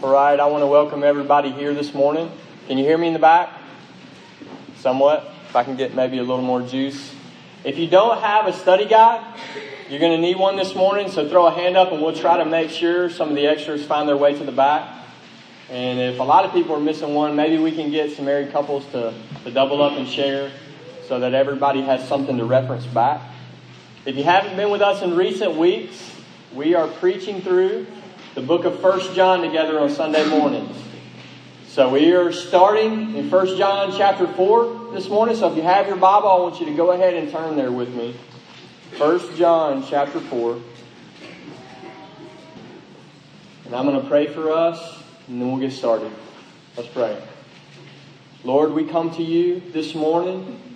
All right, I want to welcome everybody here this morning. Can you hear me in the back? Somewhat. If I can get maybe a little more juice. If you don't have a study guide, you're going to need one this morning, so throw a hand up and we'll try to make sure some of the extras find their way to the back. And if a lot of people are missing one, maybe we can get some married couples to, to double up and share so that everybody has something to reference back. If you haven't been with us in recent weeks, we are preaching through the book of First John together on Sunday mornings. So we are starting in First John chapter 4 this morning. So if you have your Bible, I want you to go ahead and turn there with me. First John chapter 4. And I'm going to pray for us, and then we'll get started. Let's pray. Lord, we come to you this morning.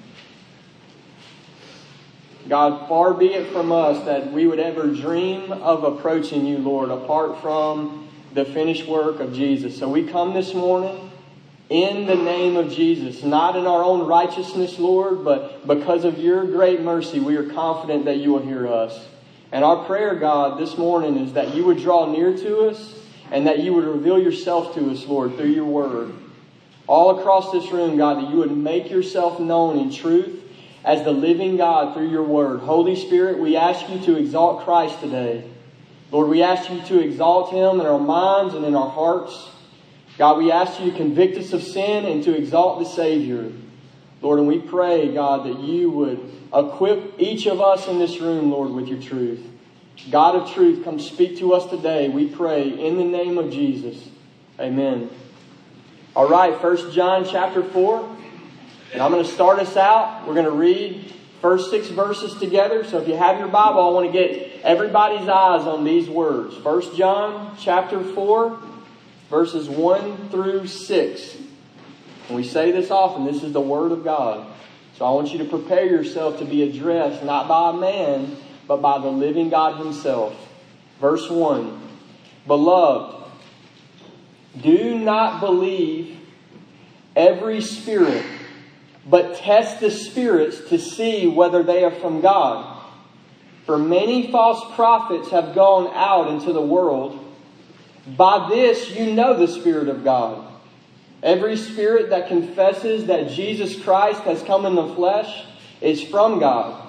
God, far be it from us that we would ever dream of approaching you, Lord, apart from the finished work of Jesus. So we come this morning in the name of Jesus, not in our own righteousness, Lord, but because of your great mercy, we are confident that you will hear us. And our prayer, God, this morning is that you would draw near to us and that you would reveal yourself to us, Lord, through your word. All across this room, God, that you would make yourself known in truth as the living God through your word. Holy Spirit, we ask you to exalt Christ today. Lord, we ask you to exalt him in our minds and in our hearts. God, we ask you to convict us of sin and to exalt the Savior. Lord, and we pray, God, that you would equip each of us in this room, Lord, with your truth. God of truth, come speak to us today, we pray, in the name of Jesus. Amen. All right, First John chapter 4. And I'm going to start us out. We're going to read first six verses together. So if you have your Bible, I want to get everybody's eyes on these words. First John chapter 4, verses 1 through 6. And we say this often, this is the Word of God. So I want you to prepare yourself to be addressed not by a man, but by the living God Himself. Verse 1 Beloved, do not believe every spirit but test the spirits to see whether they are from God. For many false prophets have gone out into the world. By this you know the Spirit of God. Every spirit that confesses that Jesus Christ has come in the flesh is from God.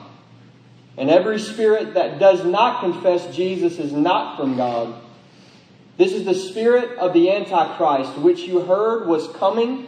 And every spirit that does not confess Jesus is not from God. This is the spirit of the Antichrist, which you heard was coming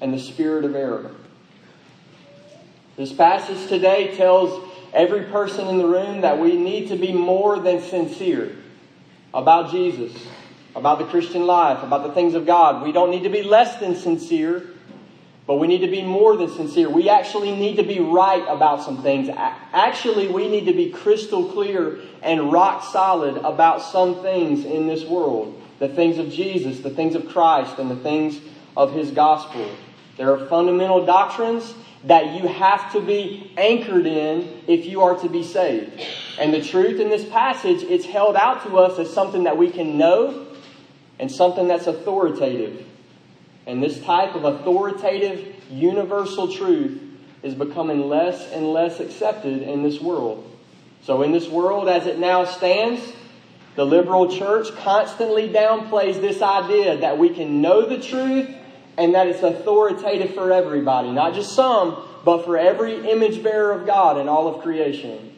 and the spirit of error. This passage today tells every person in the room that we need to be more than sincere about Jesus, about the Christian life, about the things of God. We don't need to be less than sincere, but we need to be more than sincere. We actually need to be right about some things. Actually, we need to be crystal clear and rock solid about some things in this world the things of Jesus, the things of Christ, and the things of His gospel. There are fundamental doctrines that you have to be anchored in if you are to be saved. And the truth in this passage, it's held out to us as something that we can know and something that's authoritative. And this type of authoritative, universal truth is becoming less and less accepted in this world. So, in this world as it now stands, the liberal church constantly downplays this idea that we can know the truth and that it's authoritative for everybody, not just some, but for every image bearer of God in all of creation.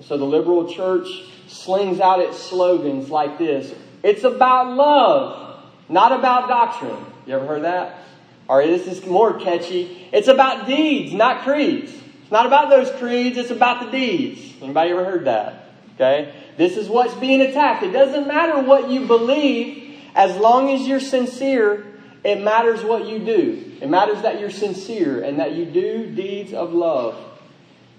So the liberal church slings out its slogans like this It's about love, not about doctrine. You ever heard that? All right, this is more catchy. It's about deeds, not creeds. It's not about those creeds, it's about the deeds. Anybody ever heard that? Okay? This is what's being attacked. It doesn't matter what you believe, as long as you're sincere, it matters what you do. It matters that you're sincere and that you do deeds of love.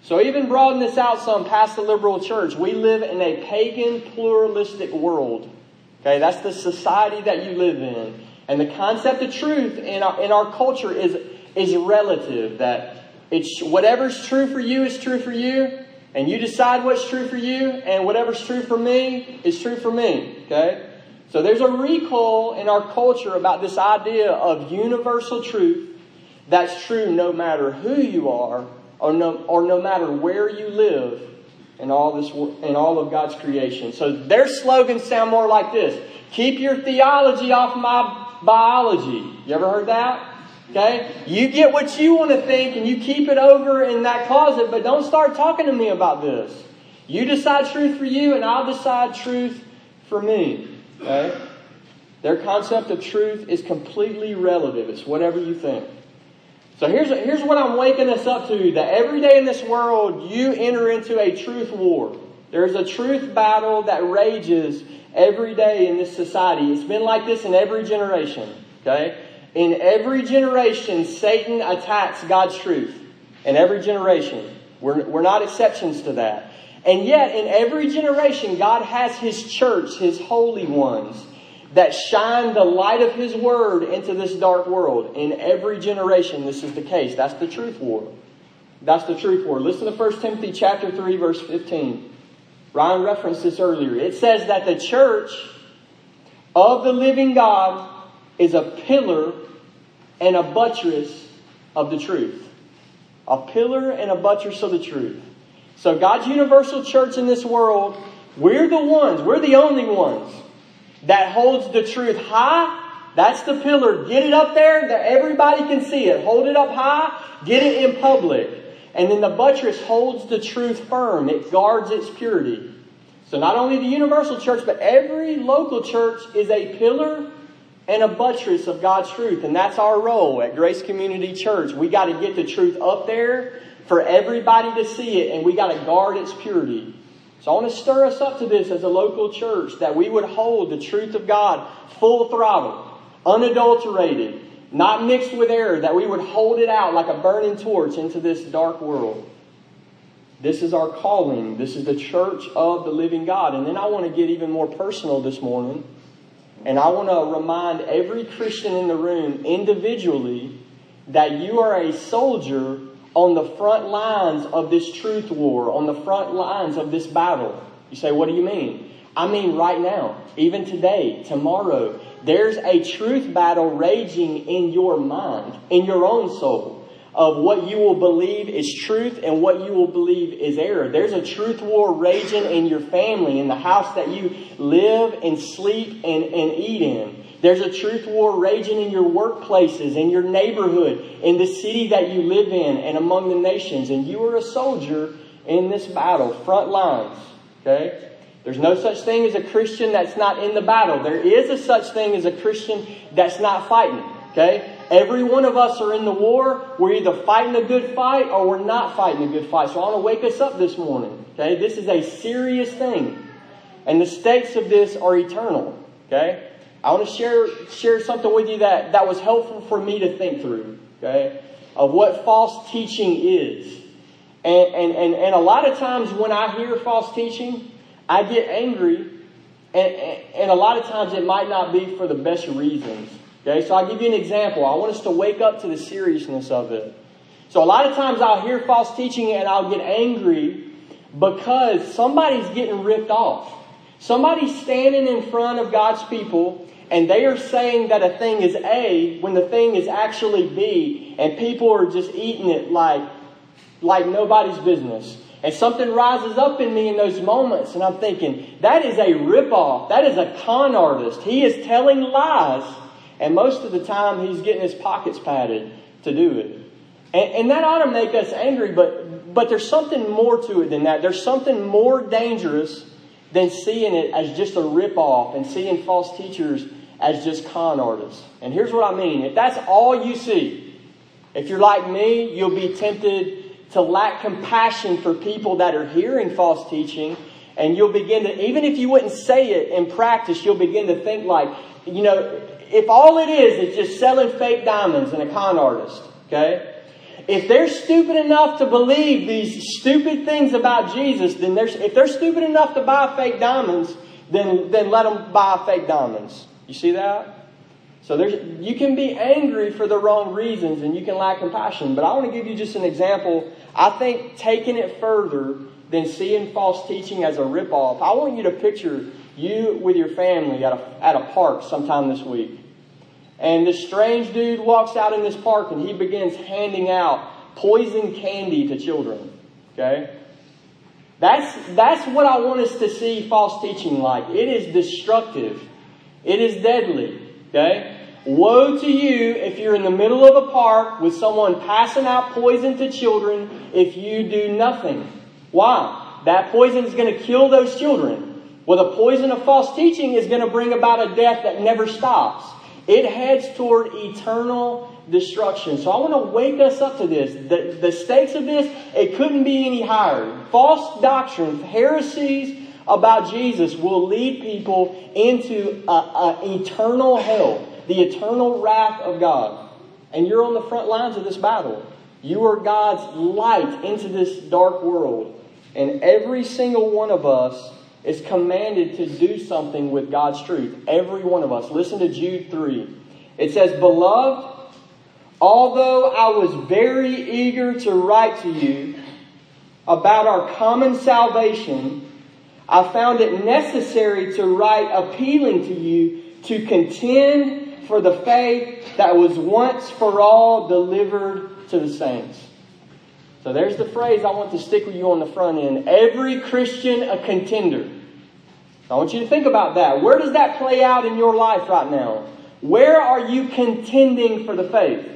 So, even broaden this out some past the liberal church. We live in a pagan, pluralistic world. Okay, that's the society that you live in. And the concept of truth in our, in our culture is, is relative, that it's whatever's true for you is true for you, and you decide what's true for you, and whatever's true for me is true for me. Okay? So there's a recall in our culture about this idea of universal truth that's true no matter who you are or no, or no matter where you live in all this in all of God's creation. So their slogans sound more like this: "Keep your theology off my biology." You ever heard that? Okay? You get what you want to think and you keep it over in that closet, but don't start talking to me about this. You decide truth for you, and I'll decide truth for me. Okay? Their concept of truth is completely relative. It's whatever you think. So here's, here's what I'm waking us up to that every day in this world, you enter into a truth war. There's a truth battle that rages every day in this society. It's been like this in every generation. Okay? In every generation, Satan attacks God's truth. In every generation. We're, we're not exceptions to that. And yet, in every generation, God has His church, His holy ones, that shine the light of His word into this dark world. In every generation, this is the case. That's the truth war. That's the truth war. Listen to 1 Timothy chapter 3, verse 15. Ryan referenced this earlier. It says that the church of the living God is a pillar and a buttress of the truth. A pillar and a buttress of the truth. So, God's universal church in this world, we're the ones, we're the only ones that holds the truth high. That's the pillar. Get it up there that everybody can see it. Hold it up high. Get it in public. And then the buttress holds the truth firm. It guards its purity. So not only the universal church, but every local church is a pillar and a buttress of God's truth. And that's our role at Grace Community Church. We got to get the truth up there for everybody to see it, and we got to guard its purity. So I want to stir us up to this as a local church that we would hold the truth of God full throttle, unadulterated, not mixed with error, that we would hold it out like a burning torch into this dark world. This is our calling. This is the church of the living God. And then I want to get even more personal this morning. And I want to remind every Christian in the room individually that you are a soldier on the front lines of this truth war, on the front lines of this battle. You say, what do you mean? I mean, right now, even today, tomorrow, there's a truth battle raging in your mind, in your own soul of what you will believe is truth and what you will believe is error. There's a truth war raging in your family, in the house that you live and sleep and, and eat in. There's a truth war raging in your workplaces, in your neighborhood, in the city that you live in, and among the nations. And you are a soldier in this battle, front lines. Okay? There's no such thing as a Christian that's not in the battle. There is a such thing as a Christian that's not fighting. Okay? Every one of us are in the war. We're either fighting a good fight or we're not fighting a good fight. So I want to wake us up this morning. Okay? This is a serious thing. And the stakes of this are eternal. Okay? I want to share, share something with you that, that was helpful for me to think through. Okay? Of what false teaching is. And, and, and, and a lot of times when I hear false teaching, I get angry. And, and a lot of times it might not be for the best reasons. Okay, so I'll give you an example. I want us to wake up to the seriousness of it. So a lot of times I'll hear false teaching and I'll get angry because somebody's getting ripped off. Somebody's standing in front of God's people and they are saying that a thing is A when the thing is actually B, and people are just eating it like, like nobody's business. And something rises up in me in those moments, and I'm thinking, that is a ripoff. That is a con artist. He is telling lies and most of the time, he's getting his pockets padded to do it. And, and that ought to make us angry, but, but there's something more to it than that. There's something more dangerous than seeing it as just a ripoff and seeing false teachers as just con artists. And here's what I mean if that's all you see, if you're like me, you'll be tempted to lack compassion for people that are hearing false teaching. And you'll begin to, even if you wouldn't say it in practice, you'll begin to think like, you know, if all it is is just selling fake diamonds and a con artist, okay? If they're stupid enough to believe these stupid things about Jesus, then they're, if they're stupid enough to buy fake diamonds, then, then let them buy fake diamonds. You see that? So there's, you can be angry for the wrong reasons and you can lack compassion. But I want to give you just an example. I think taking it further than seeing false teaching as a ripoff, I want you to picture you with your family at a, at a park sometime this week. And this strange dude walks out in this park and he begins handing out poison candy to children. Okay? That's, that's what I want us to see false teaching like. It is destructive. It is deadly. Okay? Woe to you if you're in the middle of a park with someone passing out poison to children if you do nothing. Why? That poison is going to kill those children. Well, the poison of false teaching is going to bring about a death that never stops. It heads toward eternal destruction. So I want to wake us up to this. The, the stakes of this, it couldn't be any higher. False doctrines, heresies about Jesus will lead people into an eternal hell, the eternal wrath of God. And you're on the front lines of this battle. You are God's light into this dark world. And every single one of us is commanded to do something with God's truth. Every one of us. Listen to Jude 3. It says, Beloved, although I was very eager to write to you about our common salvation, I found it necessary to write appealing to you to contend for the faith that was once for all delivered to the saints. So there's the phrase I want to stick with you on the front end. Every Christian a contender. I want you to think about that. Where does that play out in your life right now? Where are you contending for the faith?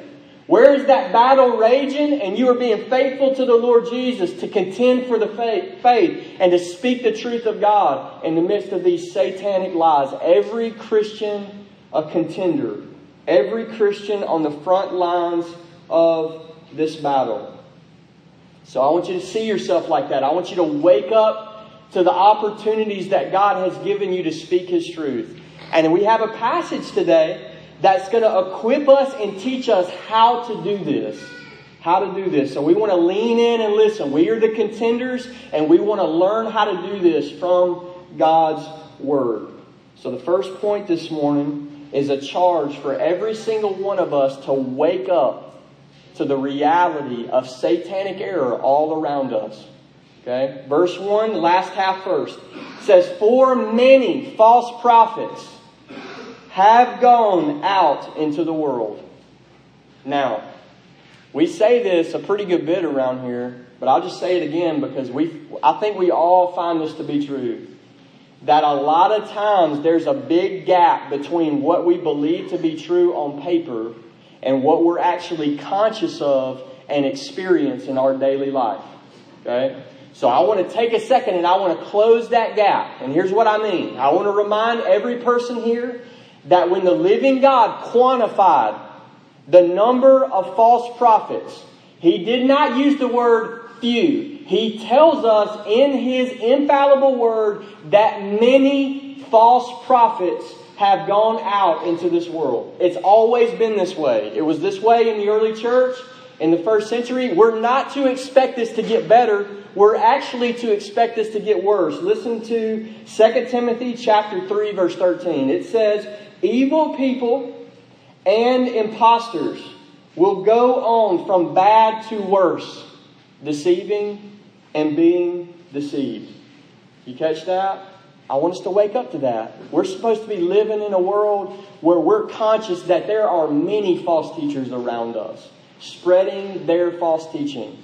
Where is that battle raging and you are being faithful to the Lord Jesus to contend for the faith, faith and to speak the truth of God in the midst of these satanic lies? Every Christian a contender. Every Christian on the front lines of this battle. So I want you to see yourself like that. I want you to wake up to the opportunities that God has given you to speak His truth. And we have a passage today that's going to equip us and teach us how to do this. How to do this. So we want to lean in and listen. We are the contenders, and we want to learn how to do this from God's Word. So the first point this morning is a charge for every single one of us to wake up to the reality of satanic error all around us. Okay? Verse 1, last half first, says, For many false prophets have gone out into the world. Now, we say this a pretty good bit around here, but I'll just say it again because we I think we all find this to be true. That a lot of times there's a big gap between what we believe to be true on paper and what we're actually conscious of and experience in our daily life. Okay? So I want to take a second and I want to close that gap. And here's what I mean. I want to remind every person here that when the living God quantified the number of false prophets, he did not use the word few. He tells us in his infallible word that many false prophets have gone out into this world. It's always been this way. It was this way in the early church in the first century. We're not to expect this to get better. We're actually to expect this to get worse. Listen to 2 Timothy chapter 3 verse 13. It says, Evil people and impostors will go on from bad to worse, deceiving and being deceived. You catch that? I want us to wake up to that. We're supposed to be living in a world where we're conscious that there are many false teachers around us, spreading their false teaching.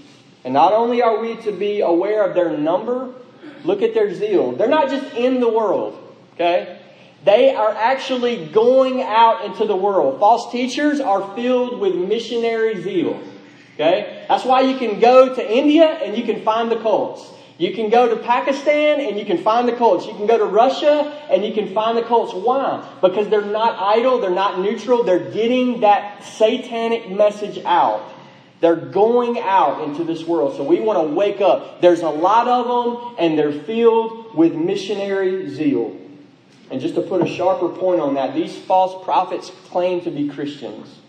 And not only are we to be aware of their number, look at their zeal. They're not just in the world, okay? They are actually going out into the world. False teachers are filled with missionary zeal. Okay? That's why you can go to India and you can find the cults. You can go to Pakistan and you can find the cults. You can go to Russia and you can find the cults. Why? Because they're not idle, they're not neutral, they're getting that satanic message out. They're going out into this world. So we want to wake up. There's a lot of them and they're filled with missionary zeal. And just to put a sharper point on that, these false prophets claim to be Christians.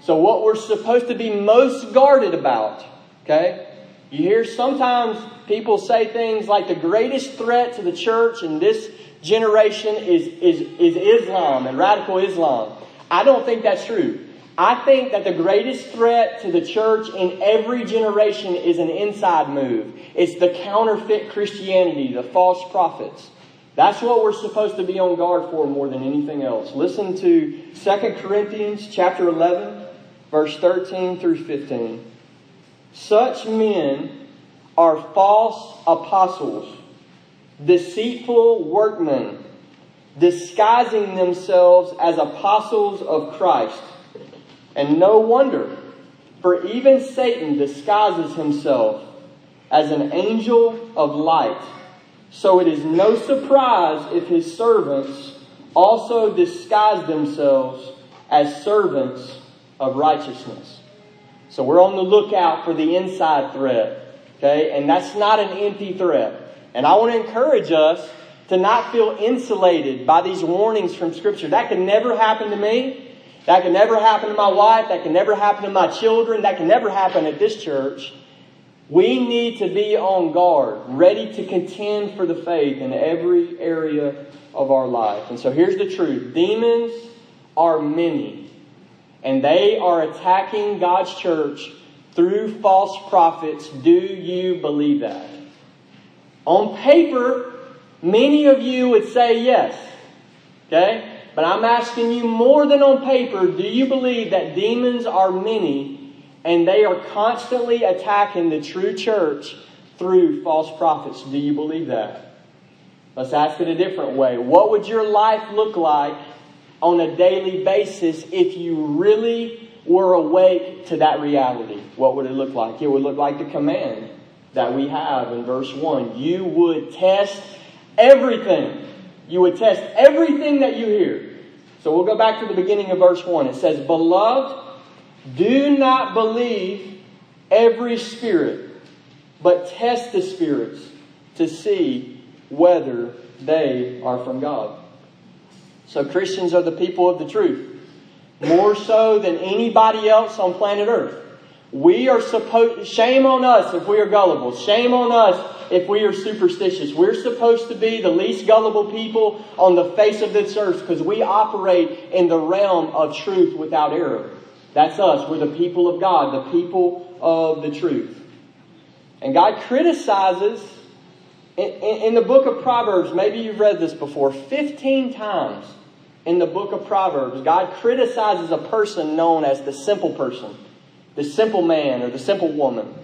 So, what we're supposed to be most guarded about, okay? You hear sometimes people say things like the greatest threat to the church in this generation is, is, is Islam and radical Islam. I don't think that's true. I think that the greatest threat to the church in every generation is an inside move. It's the counterfeit Christianity, the false prophets. That's what we're supposed to be on guard for more than anything else. Listen to 2 Corinthians chapter 11, verse 13 through 15. Such men are false apostles, deceitful workmen, disguising themselves as apostles of Christ. And no wonder, for even Satan disguises himself as an angel of light. So it is no surprise if his servants also disguise themselves as servants of righteousness. So we're on the lookout for the inside threat. Okay? And that's not an empty threat. And I want to encourage us to not feel insulated by these warnings from Scripture. That can never happen to me. That can never happen to my wife. That can never happen to my children. That can never happen at this church. We need to be on guard, ready to contend for the faith in every area of our life. And so here's the truth demons are many, and they are attacking God's church through false prophets. Do you believe that? On paper, many of you would say yes. Okay? But I'm asking you more than on paper do you believe that demons are many and they are constantly attacking the true church through false prophets? Do you believe that? Let's ask it a different way. What would your life look like on a daily basis if you really were awake to that reality? What would it look like? It would look like the command that we have in verse 1. You would test everything you would test everything that you hear. So we'll go back to the beginning of verse 1. It says, Beloved, do not believe every spirit, but test the spirits to see whether they are from God. So Christians are the people of the truth, more so than anybody else on planet Earth. We are supposed, shame on us if we are gullible. Shame on us if we are superstitious. We're supposed to be the least gullible people on the face of this earth because we operate in the realm of truth without error. That's us. We're the people of God, the people of the truth. And God criticizes, in, in, in the book of Proverbs, maybe you've read this before, 15 times in the book of Proverbs, God criticizes a person known as the simple person the simple man or the simple woman.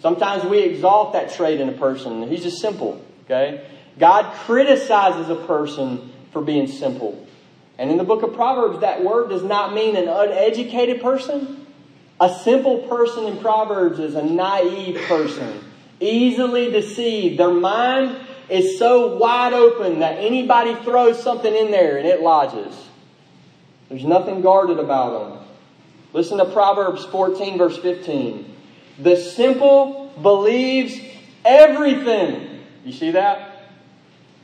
Sometimes we exalt that trait in a person. He's just simple, okay? God criticizes a person for being simple. And in the book of Proverbs, that word does not mean an uneducated person. A simple person in Proverbs is a naive person, easily deceived. Their mind is so wide open that anybody throws something in there and it lodges. There's nothing guarded about them. Listen to Proverbs 14, verse 15. The simple believes everything. You see that?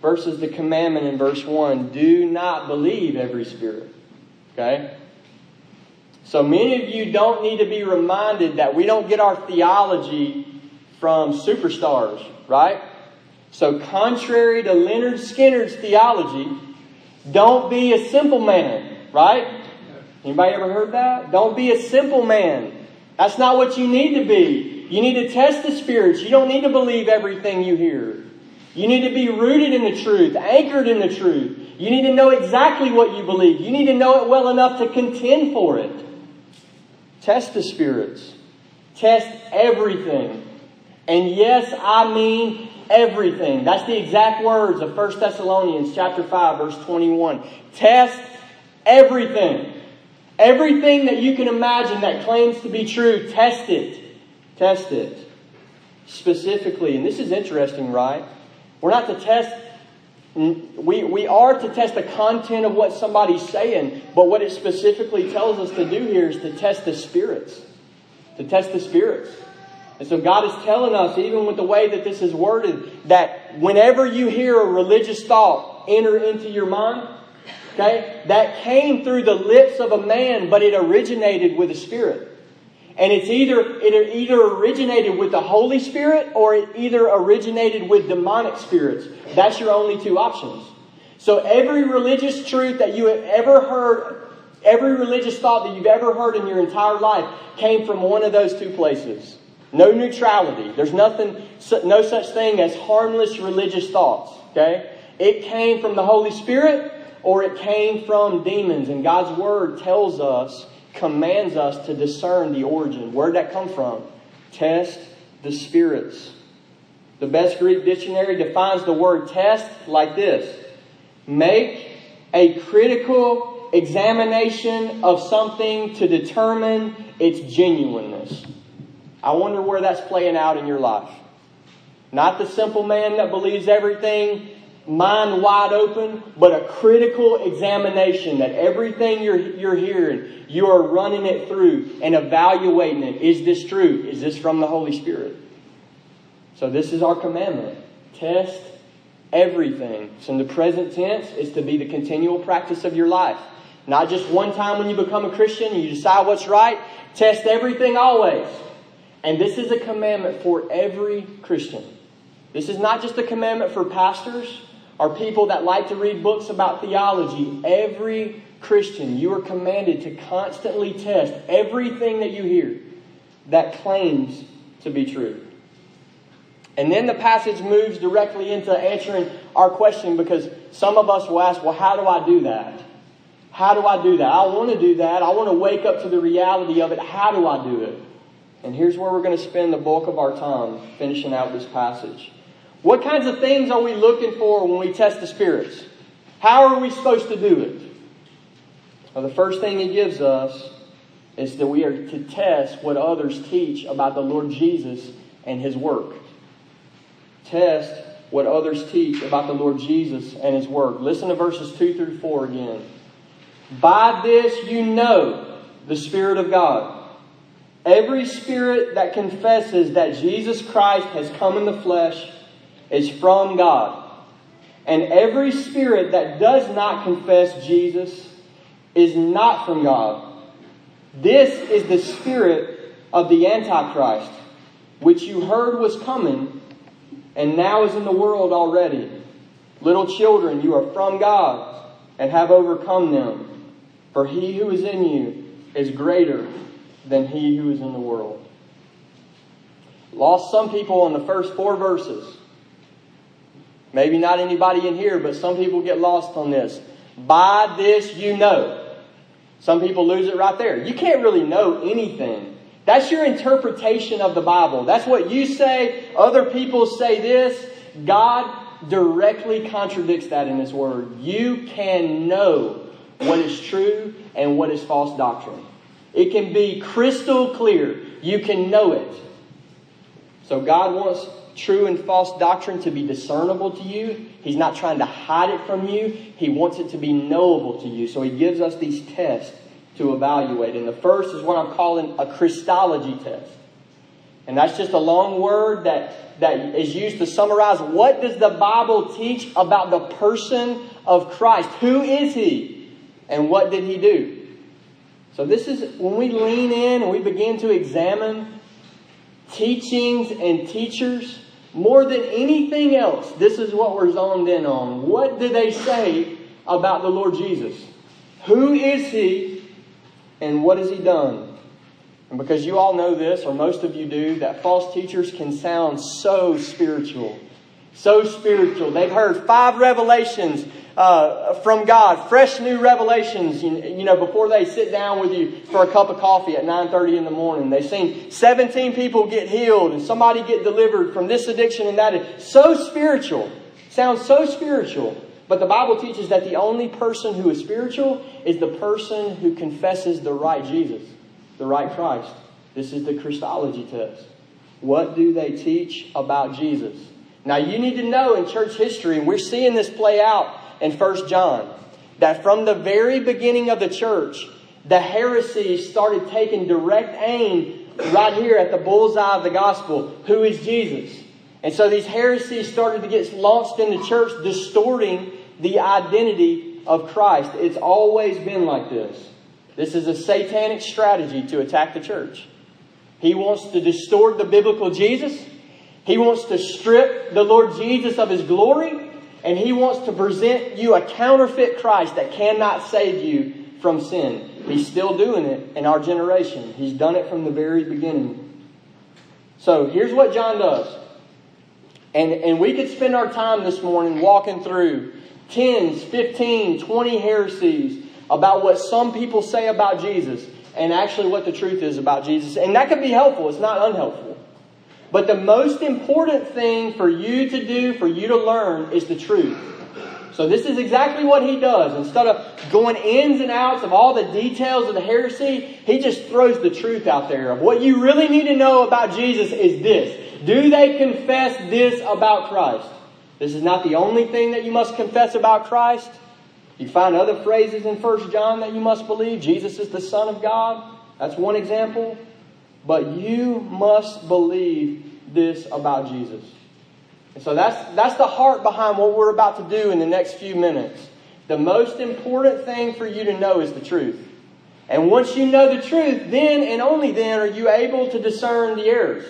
Versus the commandment in verse 1 do not believe every spirit. Okay? So many of you don't need to be reminded that we don't get our theology from superstars, right? So, contrary to Lynyrd Skynyrd's theology, don't be a simple man, right? Anybody ever heard that? Don't be a simple man. That's not what you need to be. You need to test the spirits. You don't need to believe everything you hear. You need to be rooted in the truth, anchored in the truth. You need to know exactly what you believe. You need to know it well enough to contend for it. Test the spirits. Test everything. And yes, I mean everything. That's the exact words of 1 Thessalonians chapter 5 verse 21. Test everything. Everything that you can imagine that claims to be true, test it. Test it. Specifically, and this is interesting, right? We're not to test, we, we are to test the content of what somebody's saying, but what it specifically tells us to do here is to test the spirits. To test the spirits. And so God is telling us, even with the way that this is worded, that whenever you hear a religious thought enter into your mind, Okay? That came through the lips of a man, but it originated with a spirit. And it's either it either originated with the Holy Spirit or it either originated with demonic spirits. That's your only two options. So every religious truth that you have ever heard, every religious thought that you've ever heard in your entire life came from one of those two places. No neutrality. There's nothing, no such thing as harmless religious thoughts. Okay? It came from the Holy Spirit or it came from demons. And God's Word tells us, commands us to discern the origin. Where'd that come from? Test the spirits. The best Greek dictionary defines the word test like this Make a critical examination of something to determine its genuineness. I wonder where that's playing out in your life. Not the simple man that believes everything mind wide open, but a critical examination that everything you're, you're hearing, you are running it through and evaluating it. Is this true? Is this from the Holy Spirit? So, this is our commandment. Test everything. So, in the present tense, it's to be the continual practice of your life. Not just one time when you become a Christian and you decide what's right. Test everything always. And this is a commandment for every Christian. This is not just a commandment for pastors or people that like to read books about theology. Every Christian, you are commanded to constantly test everything that you hear that claims to be true. And then the passage moves directly into answering our question because some of us will ask, well, how do I do that? How do I do that? I want to do that. I want to wake up to the reality of it. How do I do it? And here's where we're going to spend the bulk of our time finishing out this passage. What kinds of things are we looking for when we test the spirits? How are we supposed to do it? Well, the first thing he gives us is that we are to test what others teach about the Lord Jesus and his work. Test what others teach about the Lord Jesus and his work. Listen to verses 2 through 4 again. By this you know the Spirit of God. Every spirit that confesses that Jesus Christ has come in the flesh is from God. And every spirit that does not confess Jesus is not from God. This is the spirit of the Antichrist, which you heard was coming and now is in the world already. Little children, you are from God and have overcome them. For he who is in you is greater than he who is in the world. Lost some people in the first four verses. Maybe not anybody in here, but some people get lost on this. By this you know. Some people lose it right there. You can't really know anything. That's your interpretation of the Bible. That's what you say. Other people say this. God directly contradicts that in His Word. You can know what is true and what is false doctrine. It can be crystal clear. You can know it. So God wants true and false doctrine to be discernible to you. He's not trying to hide it from you. He wants it to be knowable to you. So he gives us these tests to evaluate. And the first is what I'm calling a Christology test. And that's just a long word that, that is used to summarize what does the Bible teach about the person of Christ? Who is he? And what did he do? So this is when we lean in and we begin to examine teachings and teachers, more than anything else, this is what we're zoned in on. What do they say about the Lord Jesus? Who is he and what has he done? And because you all know this, or most of you do, that false teachers can sound so spiritual. So spiritual. They've heard five revelations uh, from God, fresh new revelations, you, you, know, before they sit down with you for a cup of coffee at 9.30 in the morning. They've seen 17 people get healed and somebody get delivered from this addiction and that. So spiritual. Sounds so spiritual. But the Bible teaches that the only person who is spiritual is the person who confesses the right Jesus, the right Christ. This is the Christology test. What do they teach about Jesus? Now, you need to know in church history, and we're seeing this play out in 1 John that from the very beginning of the church, the heresy started taking direct aim right here at the bullseye of the gospel. Who is Jesus? And so these heresies started to get launched in the church, distorting the identity of Christ. It's always been like this. This is a satanic strategy to attack the church. He wants to distort the biblical Jesus. He wants to strip the Lord Jesus of his glory and he wants to present you a counterfeit Christ that cannot save you from sin. He's still doing it in our generation. He's done it from the very beginning. So here's what John does. And, and we could spend our time this morning walking through 10s, 15, 20 heresies about what some people say about Jesus and actually what the truth is about Jesus. And that could be helpful, it's not unhelpful. But the most important thing for you to do, for you to learn, is the truth. So this is exactly what he does. Instead of going ins and outs of all the details of the heresy, he just throws the truth out there of what you really need to know about Jesus is this. Do they confess this about Christ? This is not the only thing that you must confess about Christ. You find other phrases in 1 John that you must believe. Jesus is the Son of God. That's one example. But you must believe this about Jesus. And so that's, that's the heart behind what we're about to do in the next few minutes. The most important thing for you to know is the truth. And once you know the truth, then and only then are you able to discern the errors.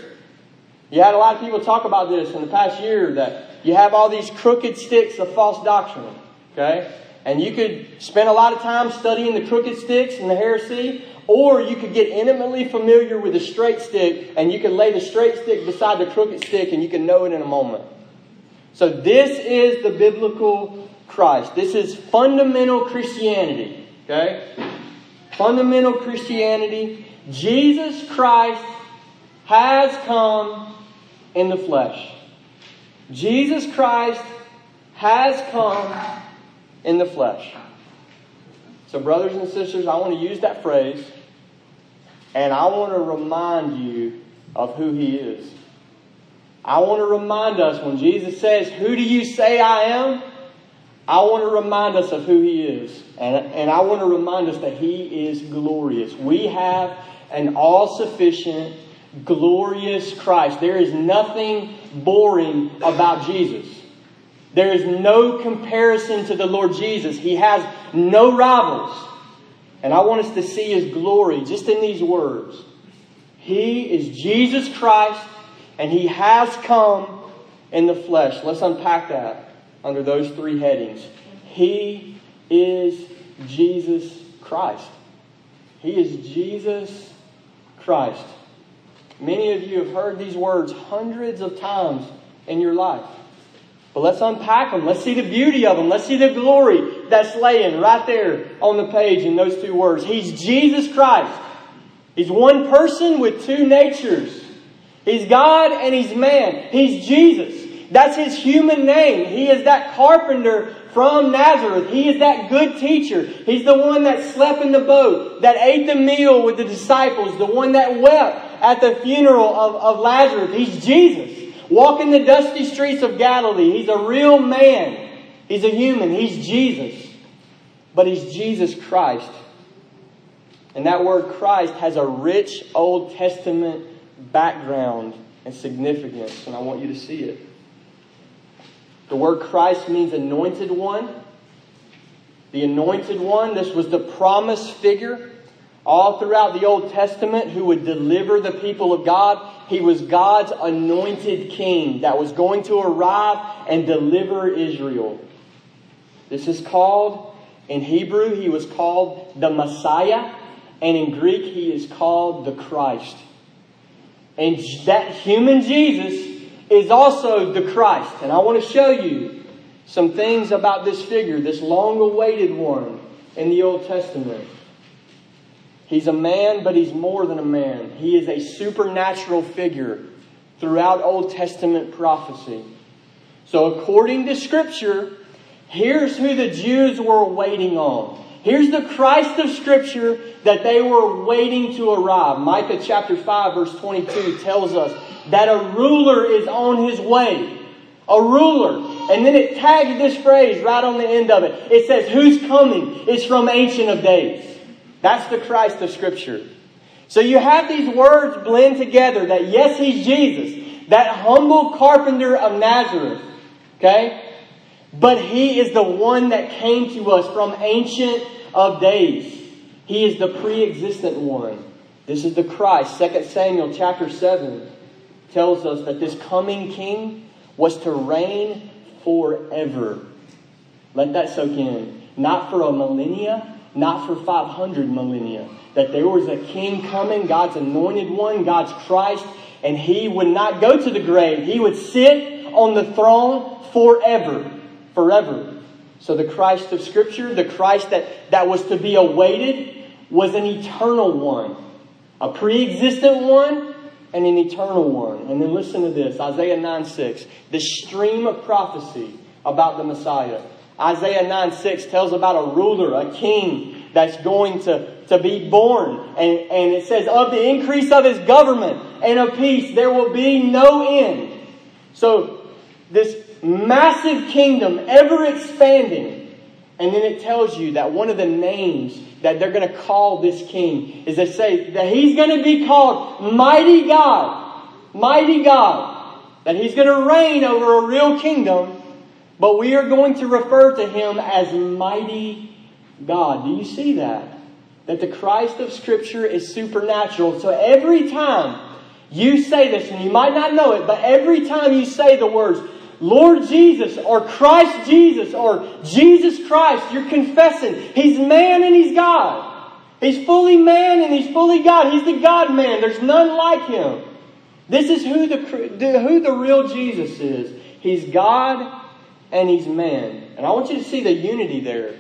You had a lot of people talk about this in the past year that you have all these crooked sticks of false doctrine. Okay? And you could spend a lot of time studying the crooked sticks and the heresy, or you could get intimately familiar with the straight stick and you can lay the straight stick beside the crooked stick and you can know it in a moment. So, this is the biblical Christ. This is fundamental Christianity. Okay? Fundamental Christianity. Jesus Christ has come in the flesh. Jesus Christ has come in the flesh. So, brothers and sisters, I want to use that phrase and I want to remind you of who He is. I want to remind us when Jesus says, Who do you say I am? I want to remind us of who He is. And, and I want to remind us that He is glorious. We have an all sufficient, glorious Christ. There is nothing boring about Jesus. There is no comparison to the Lord Jesus. He has no rivals. And I want us to see His glory just in these words. He is Jesus Christ, and He has come in the flesh. Let's unpack that under those three headings. He is Jesus Christ. He is Jesus Christ. Many of you have heard these words hundreds of times in your life. But let's unpack them. Let's see the beauty of them. Let's see the glory that's laying right there on the page in those two words. He's Jesus Christ. He's one person with two natures. He's God and He's man. He's Jesus. That's His human name. He is that carpenter from Nazareth. He is that good teacher. He's the one that slept in the boat, that ate the meal with the disciples, the one that wept at the funeral of, of Lazarus. He's Jesus walking the dusty streets of Galilee. He's a real man. He's a human. He's Jesus. But he's Jesus Christ. And that word Christ has a rich Old Testament background and significance, and I want you to see it. The word Christ means anointed one. The anointed one, this was the promised figure all throughout the Old Testament who would deliver the people of God. He was God's anointed king that was going to arrive and deliver Israel. This is called, in Hebrew, he was called the Messiah, and in Greek, he is called the Christ. And that human Jesus is also the Christ. And I want to show you some things about this figure, this long awaited one in the Old Testament. He's a man, but he's more than a man. He is a supernatural figure throughout Old Testament prophecy. So, according to Scripture, here's who the Jews were waiting on. Here's the Christ of Scripture that they were waiting to arrive. Micah chapter 5, verse 22 tells us that a ruler is on his way. A ruler. And then it tags this phrase right on the end of it. It says, Who's coming? It's from Ancient of Days. That's the Christ of Scripture. So you have these words blend together that yes, he's Jesus, that humble carpenter of Nazareth. Okay? But he is the one that came to us from ancient of days. He is the pre-existent one. This is the Christ. 2 Samuel chapter 7 tells us that this coming king was to reign forever. Let that soak in. Not for a millennia, not for 500 millennia. That there was a king coming, God's anointed one, God's Christ, and he would not go to the grave. He would sit on the throne forever. Forever. So the Christ of Scripture, the Christ that, that was to be awaited, was an eternal one. A pre existent one and an eternal one. And then listen to this Isaiah 9 6. The stream of prophecy about the Messiah. Isaiah 9 6 tells about a ruler, a king that's going to, to be born. And, and it says, Of the increase of his government and of peace, there will be no end. So, this massive kingdom, ever expanding. And then it tells you that one of the names that they're going to call this king is they say that he's going to be called Mighty God. Mighty God. That he's going to reign over a real kingdom, but we are going to refer to him as Mighty God. Do you see that? That the Christ of Scripture is supernatural. So every time you say this, and you might not know it, but every time you say the words, Lord Jesus or Christ Jesus or Jesus Christ, you're confessing He's man and He's God. He's fully man and He's fully God. He's the God man. There's none like Him. This is who the, who the real Jesus is. He's God and He's man. And I want you to see the unity there.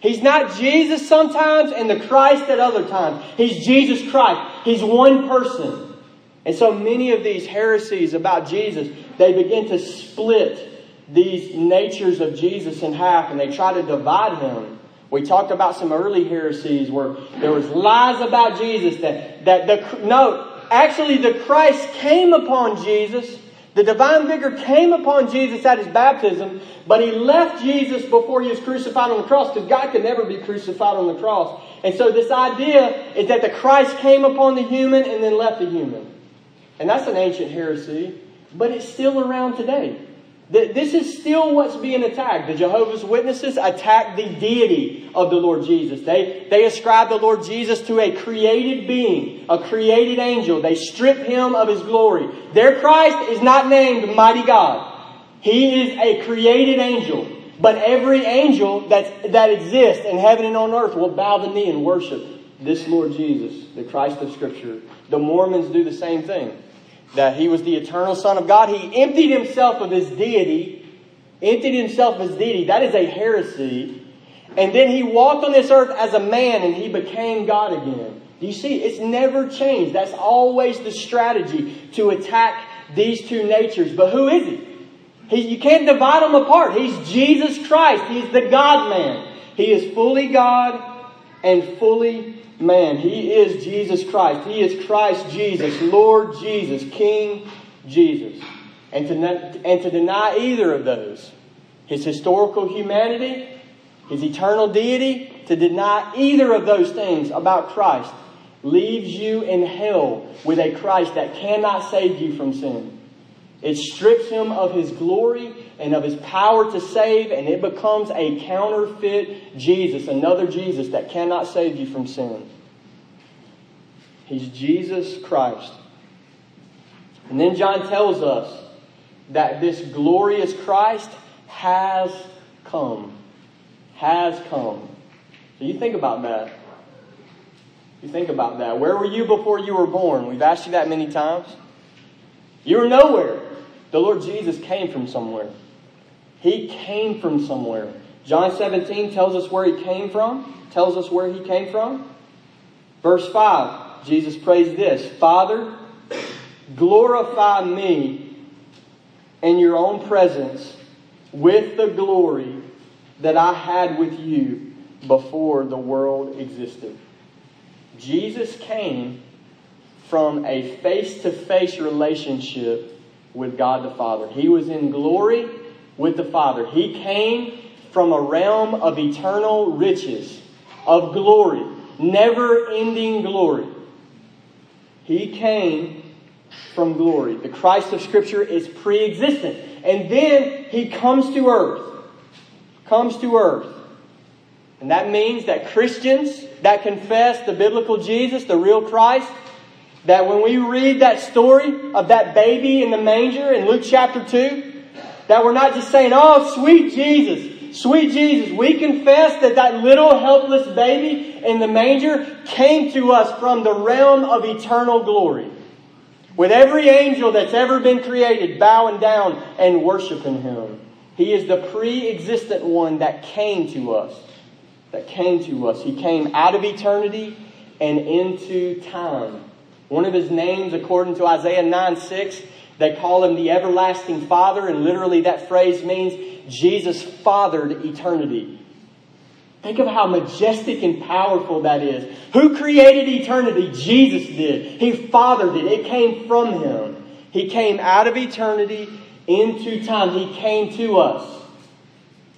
He's not Jesus sometimes and the Christ at other times. He's Jesus Christ. He's one person. And so many of these heresies about Jesus, they begin to split these natures of Jesus in half and they try to divide him. We talked about some early heresies where there was lies about Jesus that, that the, no, actually the Christ came upon Jesus. The divine vigor came upon Jesus at his baptism, but he left Jesus before he was crucified on the cross because God could never be crucified on the cross. And so this idea is that the Christ came upon the human and then left the human. And that's an ancient heresy, but it's still around today. This is still what's being attacked. The Jehovah's Witnesses attack the deity of the Lord Jesus. They, they ascribe the Lord Jesus to a created being, a created angel. They strip him of his glory. Their Christ is not named Mighty God. He is a created angel. But every angel that, that exists in heaven and on earth will bow the knee and worship this Lord Jesus, the Christ of Scripture. The Mormons do the same thing that he was the eternal Son of God. He emptied himself of his deity, emptied himself of his deity. That is a heresy. And then he walked on this earth as a man and he became God again. Do you see? It's never changed. That's always the strategy to attack these two natures. But who is he? he you can't divide them apart. He's Jesus Christ. He's the God man. He is fully God and fully man. He is Jesus Christ. He is Christ Jesus, Lord Jesus, King Jesus. And to, and to deny either of those, his historical humanity, his eternal deity, to deny either of those things about Christ leaves you in hell with a Christ that cannot save you from sin. It strips him of his glory and of his power to save, and it becomes a counterfeit Jesus, another Jesus that cannot save you from sin. He's Jesus Christ. And then John tells us that this glorious Christ has come. Has come. So you think about that. You think about that. Where were you before you were born? We've asked you that many times. You were nowhere. The Lord Jesus came from somewhere. He came from somewhere. John 17 tells us where he came from, tells us where he came from. Verse 5, Jesus prays this Father, glorify me in your own presence with the glory that I had with you before the world existed. Jesus came from a face to face relationship with God the Father. He was in glory with the Father. He came from a realm of eternal riches, of glory, never ending glory. He came from glory. The Christ of Scripture is pre existent. And then he comes to earth. Comes to earth. And that means that Christians that confess the biblical Jesus, the real Christ, that when we read that story of that baby in the manger in Luke chapter 2, That we're not just saying, oh, sweet Jesus, sweet Jesus. We confess that that little helpless baby in the manger came to us from the realm of eternal glory. With every angel that's ever been created bowing down and worshiping him. He is the pre existent one that came to us. That came to us. He came out of eternity and into time. One of his names, according to Isaiah 9 6, they call him the everlasting Father, and literally that phrase means Jesus fathered eternity. Think of how majestic and powerful that is. Who created eternity? Jesus did. He fathered it, it came from him. He came out of eternity into time. He came to us.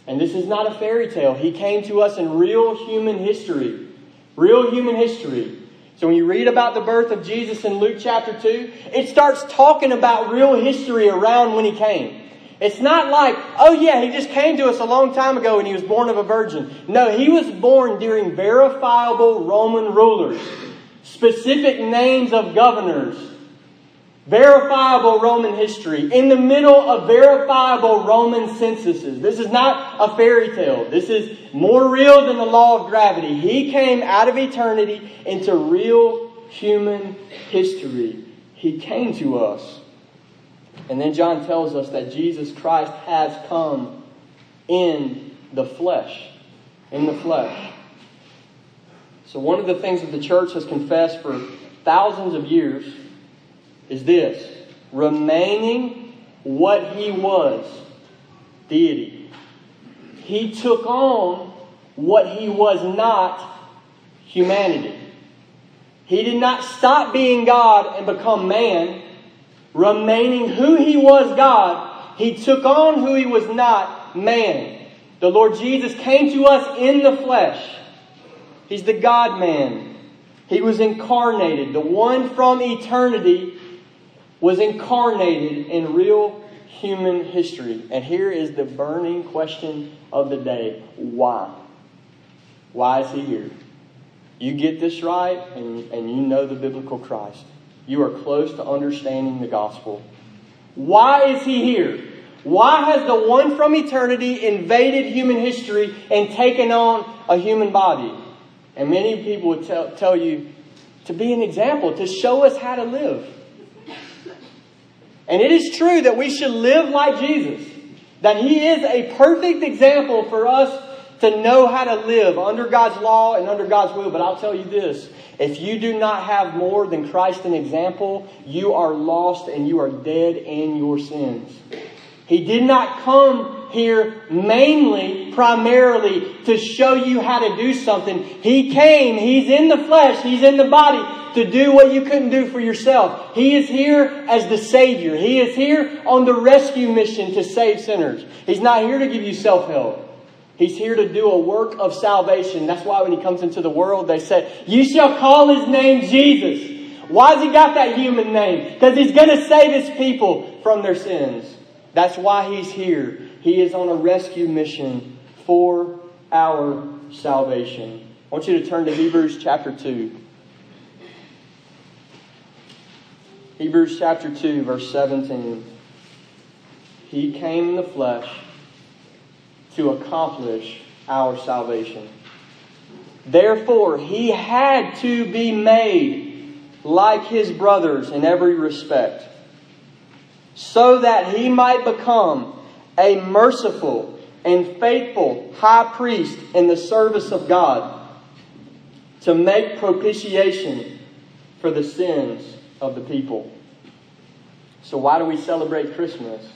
And this is not a fairy tale. He came to us in real human history. Real human history. So when you read about the birth of Jesus in Luke chapter 2, it starts talking about real history around when he came. It's not like, oh yeah, he just came to us a long time ago and he was born of a virgin. No, he was born during verifiable Roman rulers, specific names of governors, verifiable Roman history, in the middle of verifiable Roman censuses. This is not a fairy tale. This is more real than the law of gravity. He came out of eternity into real human history. He came to us. And then John tells us that Jesus Christ has come in the flesh. In the flesh. So, one of the things that the church has confessed for thousands of years is this remaining what he was deity. He took on what he was not humanity. He did not stop being God and become man. Remaining who he was God, he took on who he was not man. The Lord Jesus came to us in the flesh. He's the God man. He was incarnated, the one from eternity was incarnated in real human history. And here is the burning question of the day why? Why is he here? You get this right, and, and you know the biblical Christ. You are close to understanding the gospel. Why is he here? Why has the one from eternity invaded human history and taken on a human body? And many people would tell, tell you to be an example, to show us how to live. And it is true that we should live like Jesus, that He is a perfect example for us to know how to live under God's law and under God's will. But I'll tell you this if you do not have more than Christ an example, you are lost and you are dead in your sins. He did not come here mainly, primarily, to show you how to do something. He came, He's in the flesh, He's in the body to do what you couldn't do for yourself. He is here as the Savior. He is here on the rescue mission to save sinners. He's not here to give you self help. He's here to do a work of salvation. That's why when he comes into the world, they say, You shall call his name Jesus. Why has he got that human name? Because he's going to save his people from their sins. That's why he's here. He is on a rescue mission for our salvation. I want you to turn to Hebrews chapter 2. Hebrews chapter 2, verse 17. He came in the flesh to accomplish our salvation. Therefore, he had to be made like his brothers in every respect, so that he might become a merciful and faithful high priest in the service of God to make propitiation for the sins of the people. So, why do we celebrate Christmas?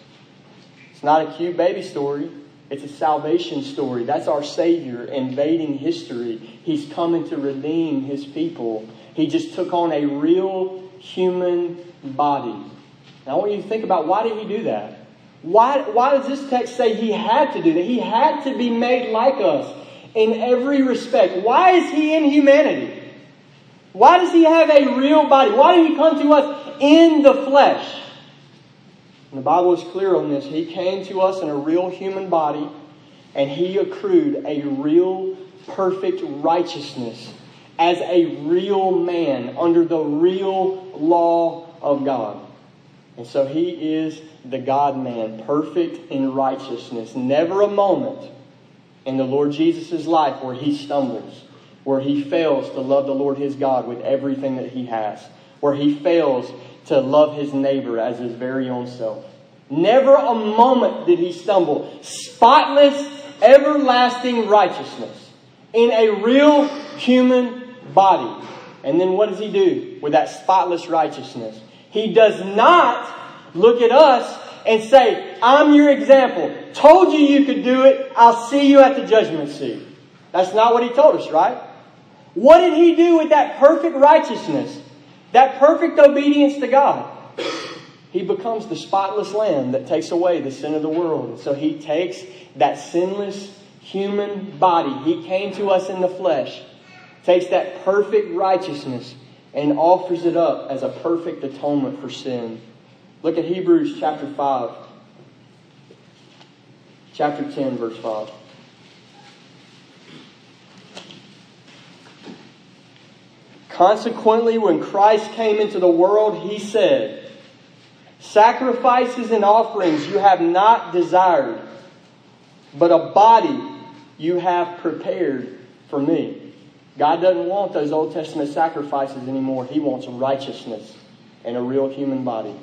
It's not a cute baby story. It's a salvation story. That's our Savior invading history. He's coming to redeem His people. He just took on a real human body. Now, I want you to think about why did He do that? Why, why does this text say He had to do that? He had to be made like us in every respect. Why is He in humanity? Why does He have a real body? Why did He come to us in the flesh. And the Bible is clear on this. He came to us in a real human body, and he accrued a real perfect righteousness as a real man under the real law of God. And so he is the God man, perfect in righteousness. Never a moment in the Lord Jesus' life where he stumbles, where he fails to love the Lord his God with everything that he has, where he fails to love his neighbor as his very own self. Never a moment did he stumble. Spotless, everlasting righteousness in a real human body. And then what does he do with that spotless righteousness? He does not look at us and say, I'm your example. Told you you could do it. I'll see you at the judgment seat. That's not what he told us, right? What did he do with that perfect righteousness? That perfect obedience to God? He becomes the spotless lamb that takes away the sin of the world. So he takes that sinless human body. He came to us in the flesh, takes that perfect righteousness, and offers it up as a perfect atonement for sin. Look at Hebrews chapter 5. Chapter 10, verse 5. Consequently, when Christ came into the world, he said, Sacrifices and offerings you have not desired, but a body you have prepared for me. God doesn't want those Old Testament sacrifices anymore. He wants righteousness and a real human body.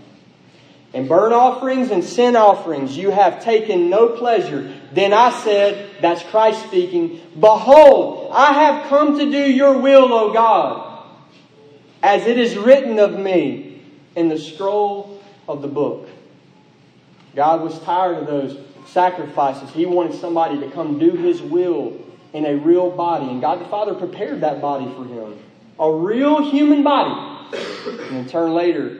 And burnt offerings and sin offerings you have taken no pleasure. Then I said, that's Christ speaking, Behold, I have come to do your will, O God, as it is written of me in the scroll of the book. God was tired of those sacrifices. He wanted somebody to come do his will in a real body. And God the Father prepared that body for him. A real human body. And then turn later